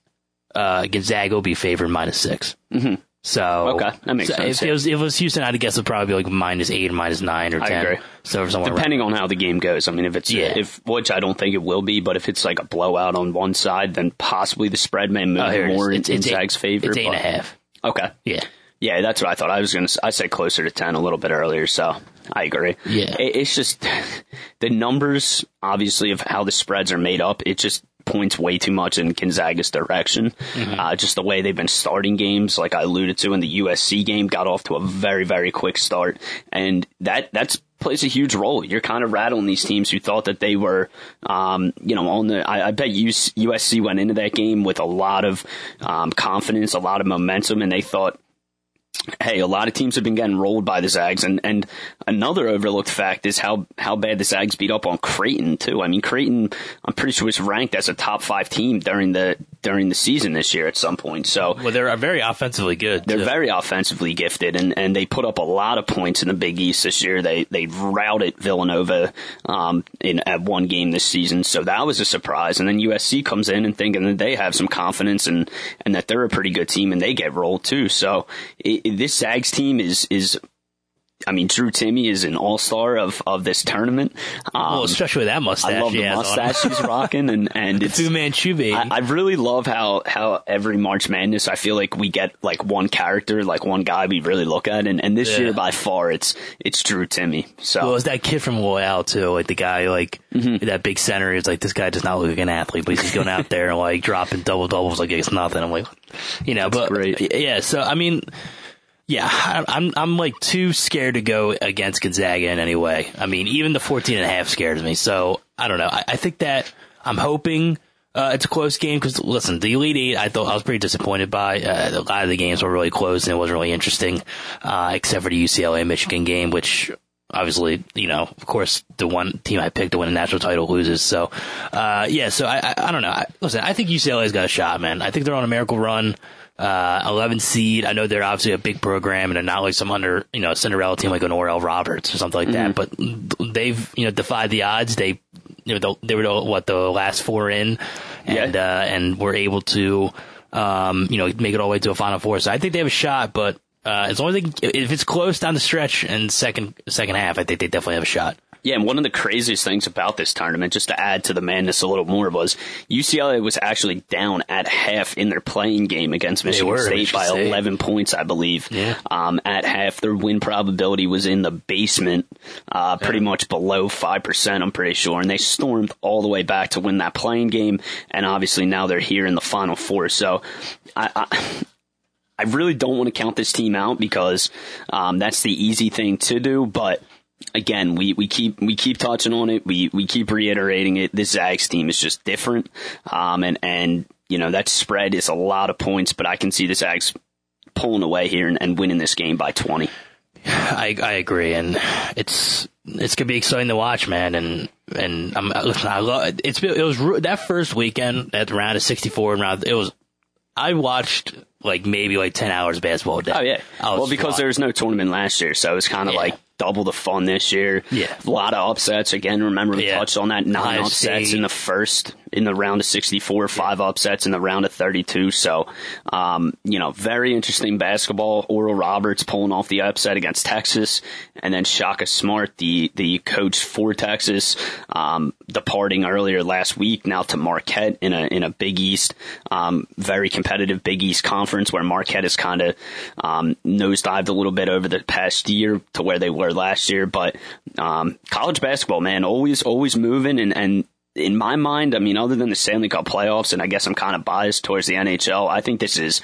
Uh, Gonzaga will be favored minus 6 Mm-hmm. So Okay, that makes so sense, If it was if it was Houston, I'd guess it'd probably be like minus eight or minus nine or ten. I agree. So somewhere around Depending on how the game goes. I mean, if it's, Yeah. if, which I don't think it will be, but if it's like a blowout on one side, then possibly the spread may move Oh, here it is. more in, It's- in Zag's favor. It's eight and a half. Okay. Yeah. Yeah, that's what I thought. I was going to, I said closer to 10 a little bit earlier, so I agree. Yeah. It, it's just, the numbers, obviously, of how the spreads are made up, it just points way too much in Gonzaga's direction. Mm-hmm. Uh, just the way they've been starting games, like I alluded to in the USC game, got off to a very, very quick start. And that, that's, plays a huge role. You're kind of rattling these teams who thought that they were, um, you know, on the. I, I bet US, USC went into that game with a lot of um, confidence, a lot of momentum, and they thought, hey, a lot of teams have been getting rolled by the Zags, and and another overlooked fact is how how bad the Zags beat up on Creighton too. I mean, Creighton, I'm pretty sure was ranked as a top five team during the during the season this year at some point. So Well, they're very offensively good. they're too. very offensively gifted, and, and they put up a lot of points in the Big East this year. They they routed Villanova um, in at one game this season, so that was a surprise. And then USC comes in and thinking that they have some confidence and and that they're a pretty good team, and they get rolled too. So it, it- this Zags team is is. I mean, Drew Timme is an all star of, of this tournament. Um, well, especially with that mustache. I love the mustache he's rocking, and and it's Fu Manchu, I, I really love how how every March Madness I feel like we get like one character, like one guy we really look at, and, and this Yeah. year by far it's it's Drew Timme. So Well, it was that kid from Loyola too, like the guy, like Mm-hmm. that big center. He's like, this guy does not look like an athlete, but he's going out there and like dropping double doubles like it's nothing. I'm like, you know, but great. yeah. So I mean, yeah, I'm I'm like too scared to go against Gonzaga in any way. I mean, even the 14 and a half scares me. So I don't know. I, I think that I'm hoping. Uh, it's a close game because listen, the Elite Eight, I thought I was pretty disappointed by. Uh, a lot of the games were really close and it wasn't really interesting, uh, except for the UCLA Michigan game, which obviously, you know, of course, the one team I picked to win a national title loses. So, uh, yeah, so I, I, I don't know. I, listen, I think UCLA's got a shot, man. I think they're on a miracle run. Uh, 11 seed. I know they're obviously a big program and they're not like some under, you know, Cinderella team like an Oral Roberts or something like that, but they've, you know, defied the odds. They, they were the, they were the, what, the last four in and, Yeah. uh, and were able to, um, you know, make it all the way to a final four. So I think they have a shot, but, uh, as long as they can, if it's close down the stretch and second, second half, I think they definitely have a shot. Yeah, and one of the craziest things about this tournament, just to add to the madness a little more, was UCLA was actually down at half in their playing game against Michigan were, State Michigan by State. 11 points, I believe. Yeah. Um, at half, their win probability was in the basement, uh, pretty much below 5%, I'm pretty sure. And they stormed all the way back to win that playing game. And obviously now they're here in the Final Four. So I, I I really don't want to count this team out because um, that's the easy thing to do. But again, we, we keep we keep touching on it. We we keep reiterating it. This Zags team is just different, um, and and you know that spread is a lot of points. But I can see the Zags pulling away here and, and winning this game by twenty. I I agree, and it's it's gonna be exciting to watch, man. And and I'm listen, I love it's been, it was that first weekend at the round of 64 and round it was I watched like maybe like 10 hours of basketball a day. Oh yeah, well because there was no tournament last year, so it was kind of Yeah. like double the fun this year. Yeah. a lot of upsets. Again, remember we Yeah. touched on that nine Ohio upsets State. in the first in the round of 64, five upsets in the round of 32. So, um, you know, very interesting basketball. Oral Roberts pulling off the upset against Texas, and then Shaka Smart, the the coach for Texas, um, departing earlier last week now to Marquette in a in a Big East, um, very competitive Big East conference where Marquette has kind of um, nosedived a little bit over the past year to where they were last year. But um, college basketball, man, always always moving and and in my mind, I mean, other than the Stanley Cup playoffs, and I guess I'm kind of biased towards the NHL, I think this is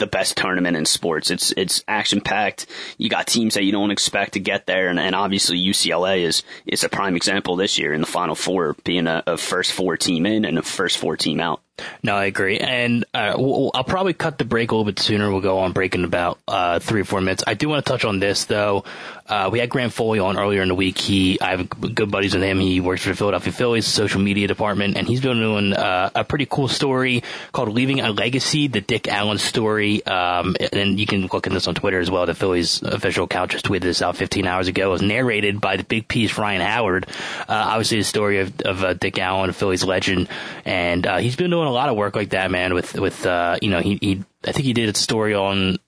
the best tournament in sports. It's it's action packed. You got teams that you don't expect to get there, and, and obviously UCLA is is a prime example this year in the Final Four, being a, a first four team in and a first four team out. No, I agree, and uh, we'll, I'll probably cut the break a little bit sooner. We'll go on break in about uh, three or four minutes. I do want to touch on this though. Uh, we had Grant Foley on earlier in the week. He, I have good buddies with him. He works for the Philadelphia Phillies social media department, and he's been doing uh, a pretty cool story called "Leaving a Legacy: The Dick Allen Story." Um, and you can look at this on Twitter as well. The Phillies official account just tweeted this out 15 hours ago. It was narrated by the big piece Ryan Howard. Uh, obviously, the story of, of uh, Dick Allen, a Phillies legend, and uh, he's been doing a lot of work like that, man. With with uh, you know, he, he I think he did a story on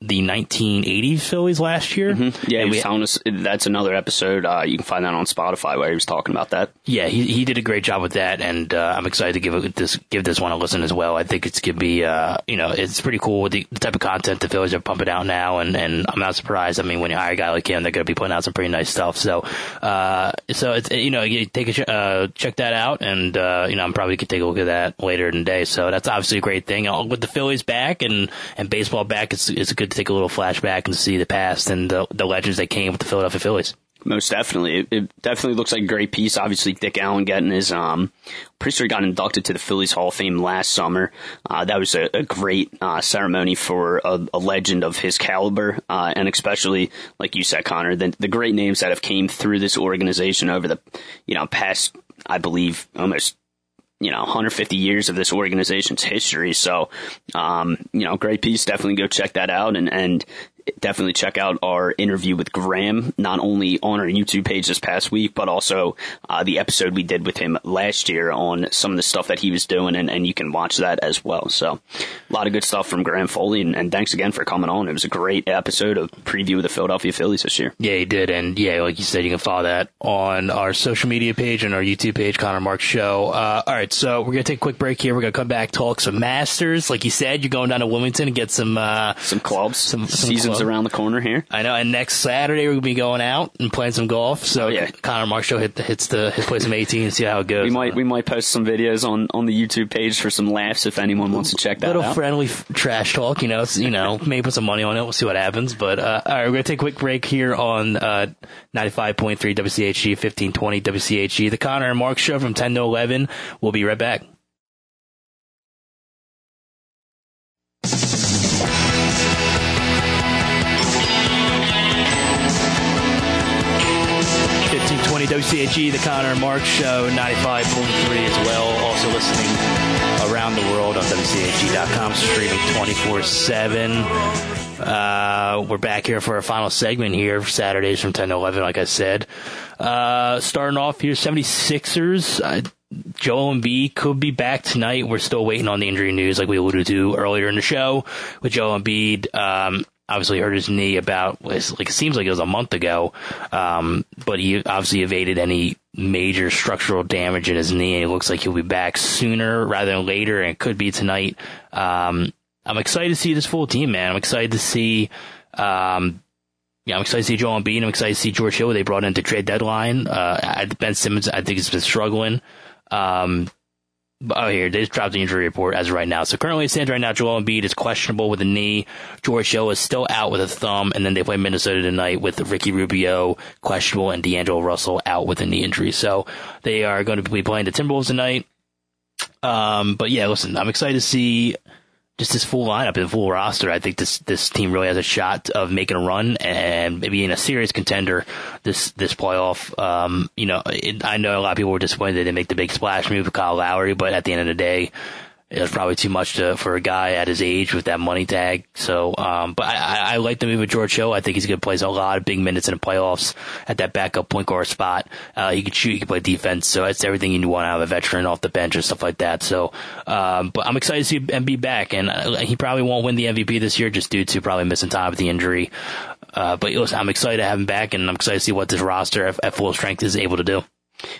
the 1980s Phillies last year. Yeah, he And was telling us that's another episode. Uh, you can find that on Spotify where he was talking about that. yeah, he he did a great job with that, and uh, I'm excited to give it, this give this one a listen as well. I think it's gonna be uh, you know it's pretty cool with the, the type of content the Phillies are pumping out now, and and I'm not surprised. I mean, when you hire a guy like him, they're gonna be putting out some pretty nice stuff. So uh, so it's you know you take a uh, check that out, and uh, you know I'm probably could take a look at that later in the day. So that's obviously a great thing. With the Phillies back and and baseball back, it's it's a good to take a little flashback and see the past and the the legends that came with the Philadelphia Phillies. Most definitely. It, it definitely looks like a great piece. Obviously, Dick Allen getting his, um, pretty sure he got inducted to the Phillies Hall of Fame last summer. Uh, that was a, a great, uh, ceremony for a, a legend of his caliber. Uh, and especially, like you said, Conner, the, the great names that have came through this organization over the, you know, past, I believe, almost you know 150 years of this organization's history. So, um, you know, great piece. Definitely go check that out, and and definitely check out our interview with Graham, not only on our YouTube page this past week, but also uh, the episode we did with him last year on some of the stuff that he was doing, and, and you can watch that as well. So, a lot of good stuff from Graham Foley, and, and thanks again for coming on. It was a great episode of preview of the Philadelphia Phillies this year. Yeah, he did, and yeah, like you said, you can follow that on our social media page and our YouTube page, Conner Mark Show. Uh, all right, so we're gonna take a quick break here. We're gonna come back, talk some Masters. Like you said, you're going down to Wilmington and get some. Uh, Some clubs, Some- some seasons around the corner here. I know, and next Saturday we're gonna be going out and playing some golf. So Oh, yeah. Conner Marshall Show hit, hits the hit play some 18 and see how it goes. We might we might post some videos on, on the YouTube page for some laughs if anyone wants to check that out. A little out. friendly f- trash talk, you know, it's, you know, maybe put some money on it. We'll see what happens. But, uh, all right, we're going to take a quick break here on, uh, 95.3 WCHE, 1520 WCHE, E. the Conner and Mark show from 10 to 11. We'll be right back. WCHE, the Conner and Mark Show, 95.3 as well. Also listening around the world on WCHE.com, streaming 24 7. Uh, we're back here for our final segment here, Saturdays from 10 to 11, like I said. Uh, starting off here, 76ers. Uh, Joel Embiid could be back tonight. We're still waiting on the injury news, like we alluded to earlier in the show with Joel Embiid. Um, obviously hurt his knee about like it seems like it was a month ago, um, but he obviously evaded any major structural damage in his knee. And it looks like he'll be back sooner rather than later, and it could be tonight. Um, I'm excited to see this full team, man. I'm excited to see. Um, yeah, I'm excited to see Joel Embiid. I'm excited to see George Hill. They brought in into trade deadline. Uh, Ben Simmons, I think, has been struggling. Um, oh, here, they just dropped the injury report as of right now. So currently it stands right now, Joel Embiid is questionable with a knee. George Hill is still out with a thumb, and then they play Minnesota tonight with Ricky Rubio questionable and D'Angelo Russell out with a knee injury. So they are going to be playing the Timberwolves tonight. Um, but yeah, listen, I'm excited to see just this full lineup and full roster, I think this this team really has a shot of making a run and maybe in a serious contender this this playoff. Um, you know, it, I know a lot of people were disappointed they didn't make the big splash move with Kyle Lowry, but at the end of the day, it was probably too much to, for a guy at his age with that money tag. So, um, but I, I, like the move with George Hill. I think he's going to play a lot of big minutes in the playoffs at that backup point guard spot. Uh, he can shoot, he can play defense. So that's everything you want out of a veteran off the bench and stuff like that. So, um, but I'm excited to see Embiid back and uh, he probably won't win the MVP this year just due to probably missing time with the injury. Uh, but listen, I'm excited to have him back and I'm excited to see what this roster at, at full strength is able to do.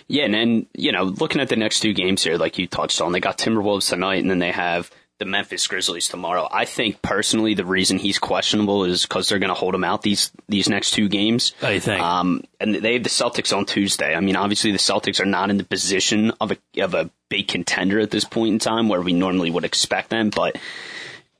Yeah, and then, you know, looking at the next two games here, like you touched on, they got Timberwolves tonight and then they have the Memphis Grizzlies tomorrow. I think personally the reason he's questionable is because they're going to hold him out these these next two games. I think? Um, and they have the Celtics on Tuesday. I mean, obviously the Celtics are not in the position of a of a big contender at this point in time where we normally would expect them, but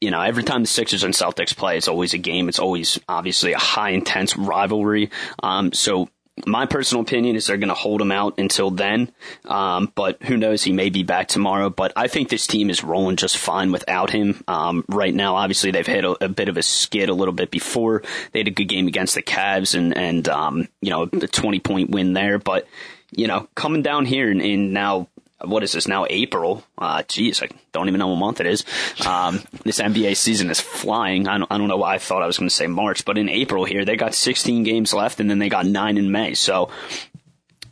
you know, every time the Sixers and Celtics play, it's always a game. It's always obviously a high intense rivalry. Um, so my personal opinion is they're going to hold him out until then. Um, but who knows? He may be back tomorrow. But I think this team is rolling just fine without him. Um, right now, obviously, they've hit a, a, bit of a skid a little bit before. They had a good game against the Cavs and, and, um, you know, a 20 point win there. But, you know, coming down here and, in now what is this now? April. Uh, geez, I don't even know what month it is. Um, this NBA season is flying. I don't, I don't know why I thought I was going to say March, but in April here, they got 16 games left and then they got nine in May. So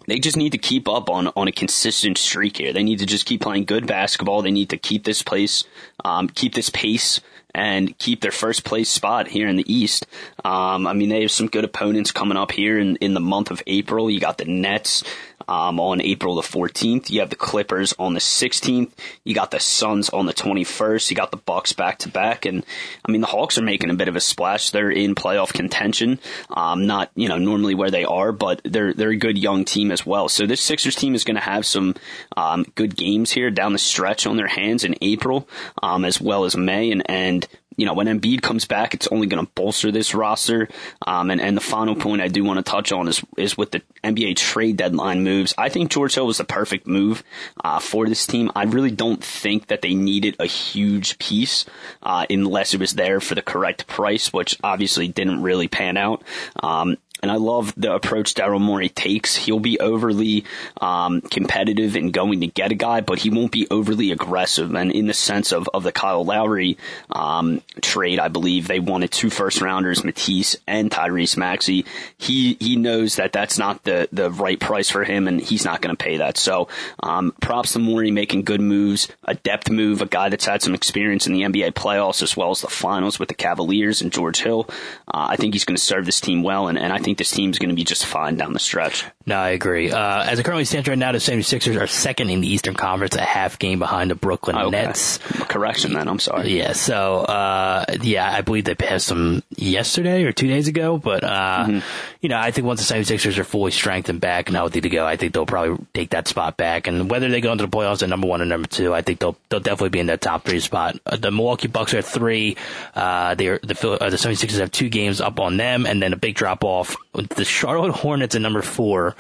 they just need to keep up on, on a consistent streak here. They need to just keep playing good basketball. They need to keep this place, um, keep this pace and keep their first place spot here in the East. Um, I mean, they have some good opponents coming up here in, in the month of April. You got the Nets, um, on April the 14th. You have the Clippers on the 16th. You got the Suns on the 21st. You got the Bucks back to back, and I mean the Hawks are making a bit of a splash. They're in playoff contention. Um, not you know normally where they are, but they're they're a good young team as well. So this Sixers team is going to have some um, good games here down the stretch on their hands in April, um, as well as May, and and you know, when Embiid comes back, it's only going to bolster this roster. Um, and, and the final point I do want to touch on is, is with the NBA trade deadline moves. I think George Hill was the perfect move, uh, for this team. I really don't think that they needed a huge piece, uh, unless it was there for the correct price, which obviously didn't really pan out. Um, and I love the approach Daryl Morey takes. He'll be overly um, competitive in going to get a guy, but he won't be overly aggressive. And in the sense of, of the Kyle Lowry um, trade, I believe they wanted two first rounders, Matisse and Tyrese Maxey. He he knows that that's not the the right price for him, and he's not going to pay that. So um, props to Morey making good moves, a depth move, a guy that's had some experience in the NBA playoffs as well as the finals with the Cavaliers and George Hill. Uh, I think he's going to serve this team well, and, and I think this team's going to be just fine down the stretch. No, I agree. Uh, as it currently stands right now, the 76ers are second in the Eastern Conference, a half game behind the Brooklyn okay. Nets. Correction, then. I'm sorry. Yeah. So, uh, yeah, I believe they passed them yesterday or two days ago. But, uh, mm-hmm. You know, I think once the 76ers are fully strengthened back and healthy to go, I think they'll probably take that spot back. And whether they go into the playoffs at number one or number two, I think they'll they'll definitely be in that top three spot. Uh, the Milwaukee Bucks are three. Uh, they're the uh, the 76ers have two games up on them, and then a big drop off. The Charlotte Hornets at number four.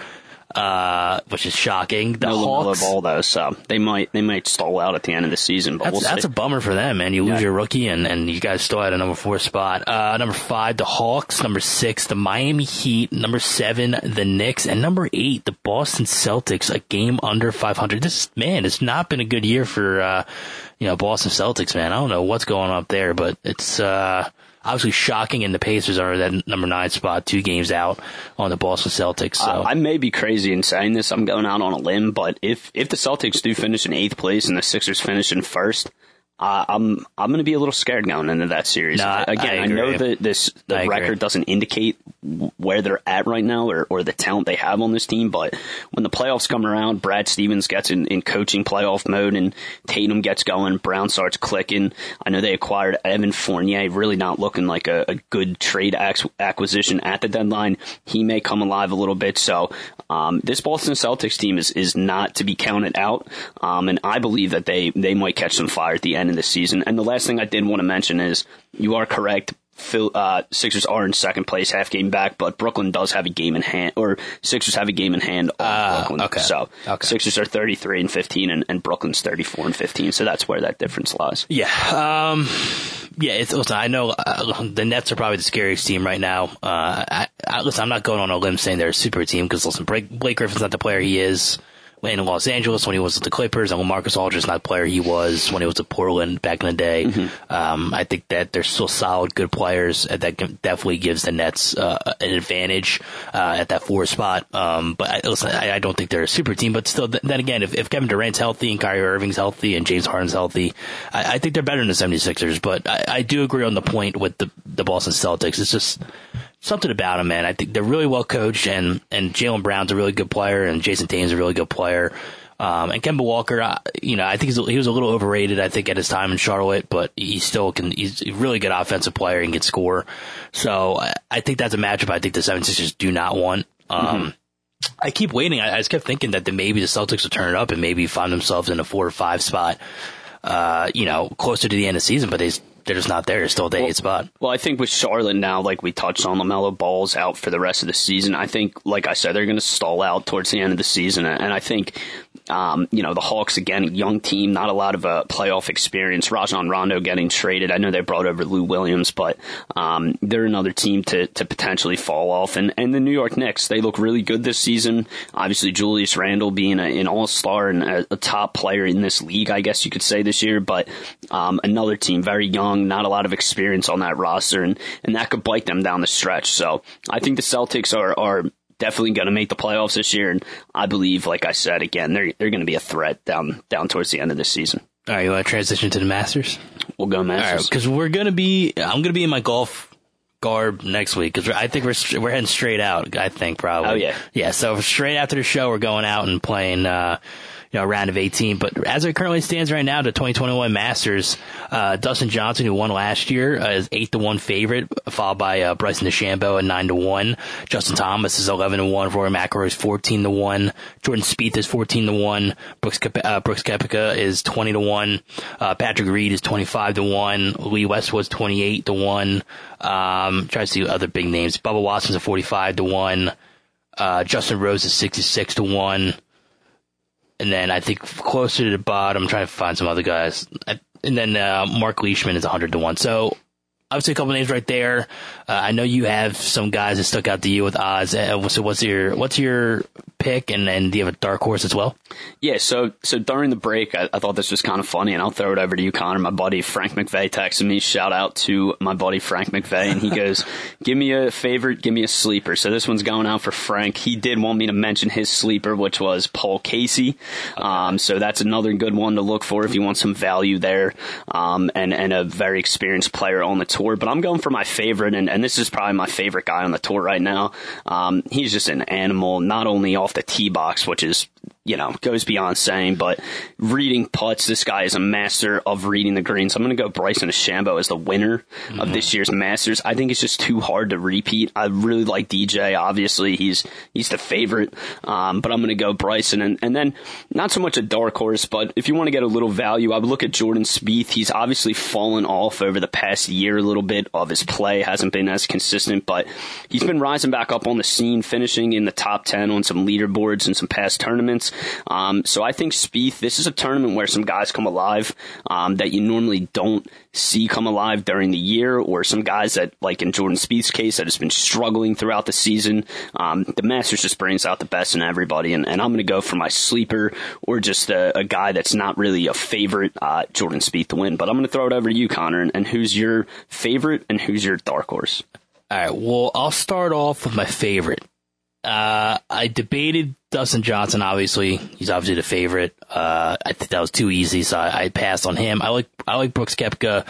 Uh, which is shocking. The no Hawks. Ball though, so they might they might stall out at the end of the season. But That's, we'll that's a bummer for them, man. You lose Yeah. your rookie, and, and you guys still had a number four spot. Uh, number five, the Hawks. Number six, the Miami Heat. Number seven, the Knicks, and number eight, the Boston Celtics. A game under 500. This man, it's not been a good year for uh, you know Boston Celtics, man. I don't know what's going on up there, but it's uh, obviously shocking. And the Pacers are that number nine spot, two games out on the Boston Celtics. So Uh, I may be crazy in saying this. I'm going out on a limb, but if if the Celtics do finish in eighth place and the Sixers finish in first, uh, I'm I'm going to be a little scared going into that series. No, Again, I I, know that this I the agree. record doesn't indicate where they're at right now or, or the talent they have on this team, but when the playoffs come around, Brad Stevens gets in, in coaching playoff mode and Tatum gets going, Brown starts clicking. I know they acquired Evan Fournier, really not looking like a, a good trade ac- acquisition at the deadline. He may come alive a little bit. So um, this Boston Celtics team is is not to be counted out, um, and I believe that they they might catch some fire at the end of the season. And the last thing I did want to mention is you are correct. Phil, uh, Sixers are in second place, half game back, but Brooklyn does have a game in hand, or Sixers have a game in hand on Ah, Brooklyn. okay. So Okay. Sixers are 33 and 15, and, and Brooklyn's 34 and 15. So that's where that difference lies. Yeah. Um, yeah, it's, listen, I know uh, the Nets are probably the scariest team right now. Uh, I, I, listen, I'm not going on a limb saying they're a super team because, listen, Blake, Blake Griffin's not the player he is in Los Angeles when he was with the Clippers, and when Marcus Aldridge's not the player he was when he was at Portland back in the day. Um, I think that they're still solid, good players, that definitely gives the Nets uh, an advantage uh, at that four spot. Um, but I, listen, I, I don't think they're a super team, but still, th- then again, if, if Kevin Durant's healthy and Kyrie Irving's healthy and James Harden's healthy, I, I think they're better than the 76ers. But I, I do agree on the point with the, the Boston Celtics. It's just something about them, man. I think they're really well coached, and and Jaylen Brown's a really good player, and Jayson Tatum's a really good player. Um, and Kemba Walker, uh, you know, I think he's, he was a little overrated. I think at his time in Charlotte, but he still can. He's a really good offensive player and can score. So I, I think that's a matchup. I think the 76ers do not want. Um, I keep waiting. I, I just kept thinking that the, maybe the Celtics will turn it up and maybe find themselves in a four or five spot. Uh, you know, closer to the end of the season, but they they're just not there. They're still at the eight spot. Well, I think with Charlotte now, like we touched on, LaMelo Ball's out for the rest of the season. I think, like I said, they're going to stall out towards the end of the season. And I think, um, you know, the Hawks, again, young team, not a lot of uh, playoff experience. Rajon Rondo getting traded. I know they brought over Lou Williams, but um, they're another team to, to potentially fall off. And, and the New York Knicks, they look really good this season. Obviously, Julius Randle being a, an all star and a, a top player in this league, I guess you could say this year. But um, another team, very young, not a lot of experience on that roster, and, and that could bite them down the stretch. So I think the Celtics are, are definitely going to make the playoffs this year, and I believe, like I said, again, they're they're going to be a threat down down towards the end of the season. All right, you want to transition to the Masters? We'll go Masters. because we're gonna be. I'm gonna be in my golf garb next week because I think we're we're heading straight out. I think probably. Oh, yeah. yeah. So straight after the show, we're going out and playing. uh you know, round of 18. But as it currently stands right now, the 2021 Masters, uh, Dustin Johnson, who won last year, uh, is 8 to 1 favorite, followed by, uh, Bryson DeChambeau at 9 to 1. Justin Thomas is 11 to 1. Rory McIlroy is 14 to 1. Jordan Spieth is 14 to 1. Brooks, uh, Brooks is 20 to 1. Uh, Patrick Reed is 25 to 1. Lee Westwood's 28 to 1. Um, try to see other big names. Bubba Watson's a 45 to 1. Uh, Justin Rose is 66 to 1 and then I think closer to the bottom, I'm trying to find some other guys. I, and then uh, Mark Leishman is 100 to 1. So obviously a couple names right there. Uh, I know you have some guys that stuck out to you with odds. Uh, so what's your what's your pick? And then do you have a dark horse as well? Yeah, so so during the break, I, I thought this was kind of funny, and I'll throw it over to you, Conner. My buddy Frank McVeigh texted me. Shout out to my buddy Frank McVeigh, and he goes, "Give me a favorite, give me a sleeper." So this one's going out for Frank. He did want me to mention his sleeper, which was Paul Casey. Um, so that's another good one to look for if you want some value there, um, and and a very experienced player on the tour. But I'm going for my favorite, and, and this is probably my favorite guy on the tour right now. Um, he's just an animal, not only off the tee box, which is you know, goes beyond saying, but reading putts, this guy is a master of reading the greens. I'm going to go Bryson DeChambeau as the winner mm-hmm. of this year's Masters. I think it's just too hard to repeat. I really like DJ. Obviously, he's he's the favorite, um, but I'm going to go Bryson, and and then not so much a dark horse, but if you want to get a little value, I would look at Jordan Spieth. He's obviously fallen off over the past year a little bit of his play, hasn't been as consistent, but he's been rising back up on the scene, finishing in the top ten on some leaderboards and some past tournaments. Um, so I think Spieth, this is a tournament where some guys come alive um, that you normally don't see come alive during the year, or some guys that, like in Jordan Spieth's case, that has been struggling throughout the season. Um, the Masters just brings out the best in everybody, and, and I'm going to go for my sleeper or just a, a, guy that's not really a favorite, uh, Jordan Spieth to win. But I'm going to throw it over to you, Conner, and, and who's your favorite and who's your dark horse? All right. Well, I'll start off with my favorite. Uh, I debated Dustin Johnson. Obviously, he's obviously the favorite. Uh, I think that was too easy, so I, I, passed on him. I like I like Brooks Koepka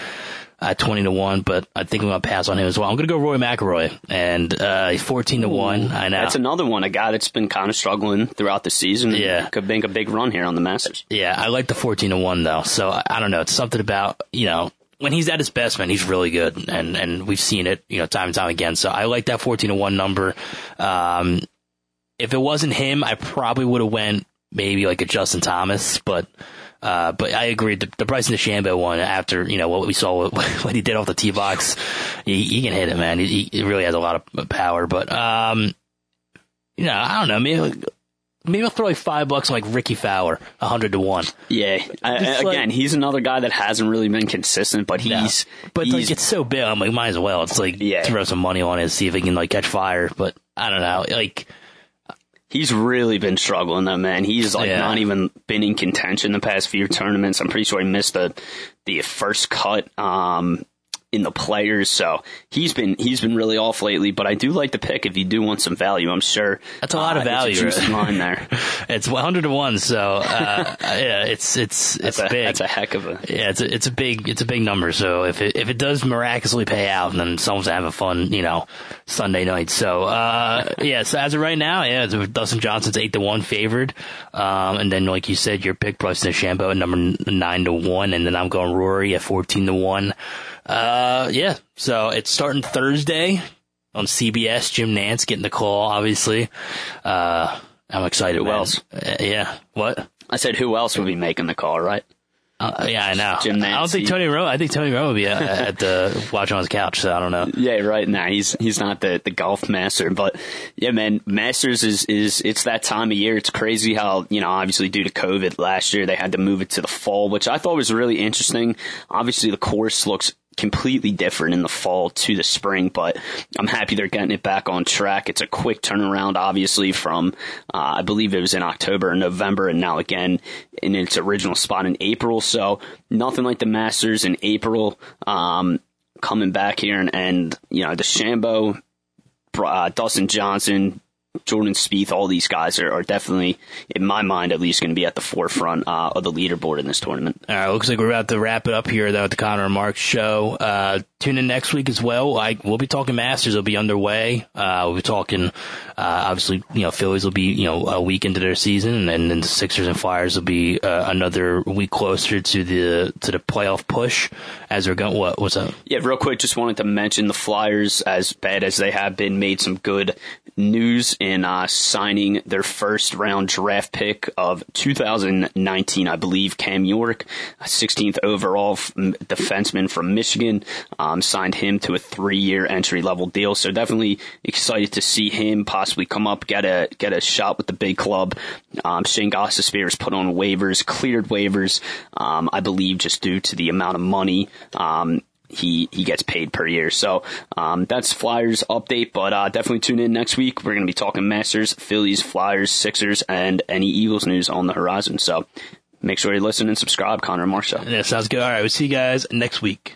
at twenty to one, but I think I'm gonna pass on him as well. I'm gonna go Rory McIlroy, and uh, he's fourteen to one. I know that's another one, a guy that's been kind of struggling throughout the season. Yeah, could make a big run here on the Masters. Yeah, I like the fourteen to one though. So I, I don't know. It's something about you know when he's at his best, man, he's really good, and and we've seen it, you know, time and time again. So I like that fourteen to one number. Um, if it wasn't him, I probably would have went maybe like a Justin Thomas, but uh, but I agree. The, price in the Bryson DeChambeau one, after you know what we saw what he did off the tee box, he, he can hit it, man. He, he, really has a lot of power. But um, you know, I don't know. Maybe maybe I'll throw like five bucks on like Rickie Fowler, a hundred to one. Yeah, I, again, like, he's another guy that hasn't really been consistent, but he's but he's, like it's so big. I'm like, might as well. It's like yeah. throw some money on it, see if he can like catch fire. But I don't know, like He's really been struggling though, man. He's like yeah. not even been in contention the past few tournaments. I'm pretty sure he missed the the first cut um, in the players. So he's been he's been really off lately. But I do like the pick if you do want some value. I'm sure that's a lot uh, of value. It's a line there. it's 100 to one. So uh, yeah, it's it's it's that's big. A, that's a heck of a yeah. It's a, it's a big it's a big number. So if it if it does miraculously pay out, then someone's having fun, you know, Sunday night. So uh, yeah. So as of right now, yeah, Dustin Johnson's eight to one favored, um, and then like you said, your pick Bryson DeChambeau at number nine to one, and then I'm going Rory at 14 to one. Uh, yeah. So it's starting Thursday on CBS. Jim Nantz getting the call, obviously. Uh, I'm excited. Who else? Uh, yeah. What? I said, who else would be making the call, right? Uh, yeah, I know. Jim Nantz, I don't think Tony Romo. I think Tony Romo would be at, at the watch on his couch. So I don't know. Yeah, right. Nah, he's he's not the the golf master, but yeah, man, Masters is is it's that time of year. It's crazy how you know obviously due to COVID last year they had to move it to the fall, which I thought was really interesting. Obviously, the course looks completely different in the fall to the spring, but I'm happy they're getting it back on track. It's a quick turnaround, obviously, from uh, I believe it was in October and November, and now again in its original spot in April. So nothing like the Masters in April. Um, coming back here and, and you know, DeChambeau, uh, Dustin Johnson, Jordan Spieth, all these guys are, are, definitely, in my mind at least, going to be at the forefront uh, of the leaderboard in this tournament. All right, looks like we're about to wrap it up here though at the Conner and Mark show. Uh, tune in next week as well. I, we'll be talking Masters. It'll be underway. Uh, we'll be talking, uh, obviously, you know, Phillies will be, you know, a week into their season, and then the Sixers and Flyers will be uh, another week closer to the to the playoff push as they're going. What what's up? Yeah, real quick, just wanted to mention the Flyers, as bad as they have been, made some good news in uh, signing their first round draft pick of 2019, I believe. Cam York, 16th overall defenseman from Michigan, um, signed him to a three year entry level deal. So definitely excited to see him possibly come up, get a get a shot with the big club. Um, Shane Gostisbehere put on waivers, cleared waivers, um, I believe, just due to the amount of money um, he he gets paid per year. So um, that's Flyers update, but uh, definitely tune in next week. We're going to be talking Masters, Phillies, Flyers, Sixers, and any Eagles news on the horizon. So make sure you listen and subscribe, Conner Marcia. Yeah, sounds good. All right, we'll see you guys next week.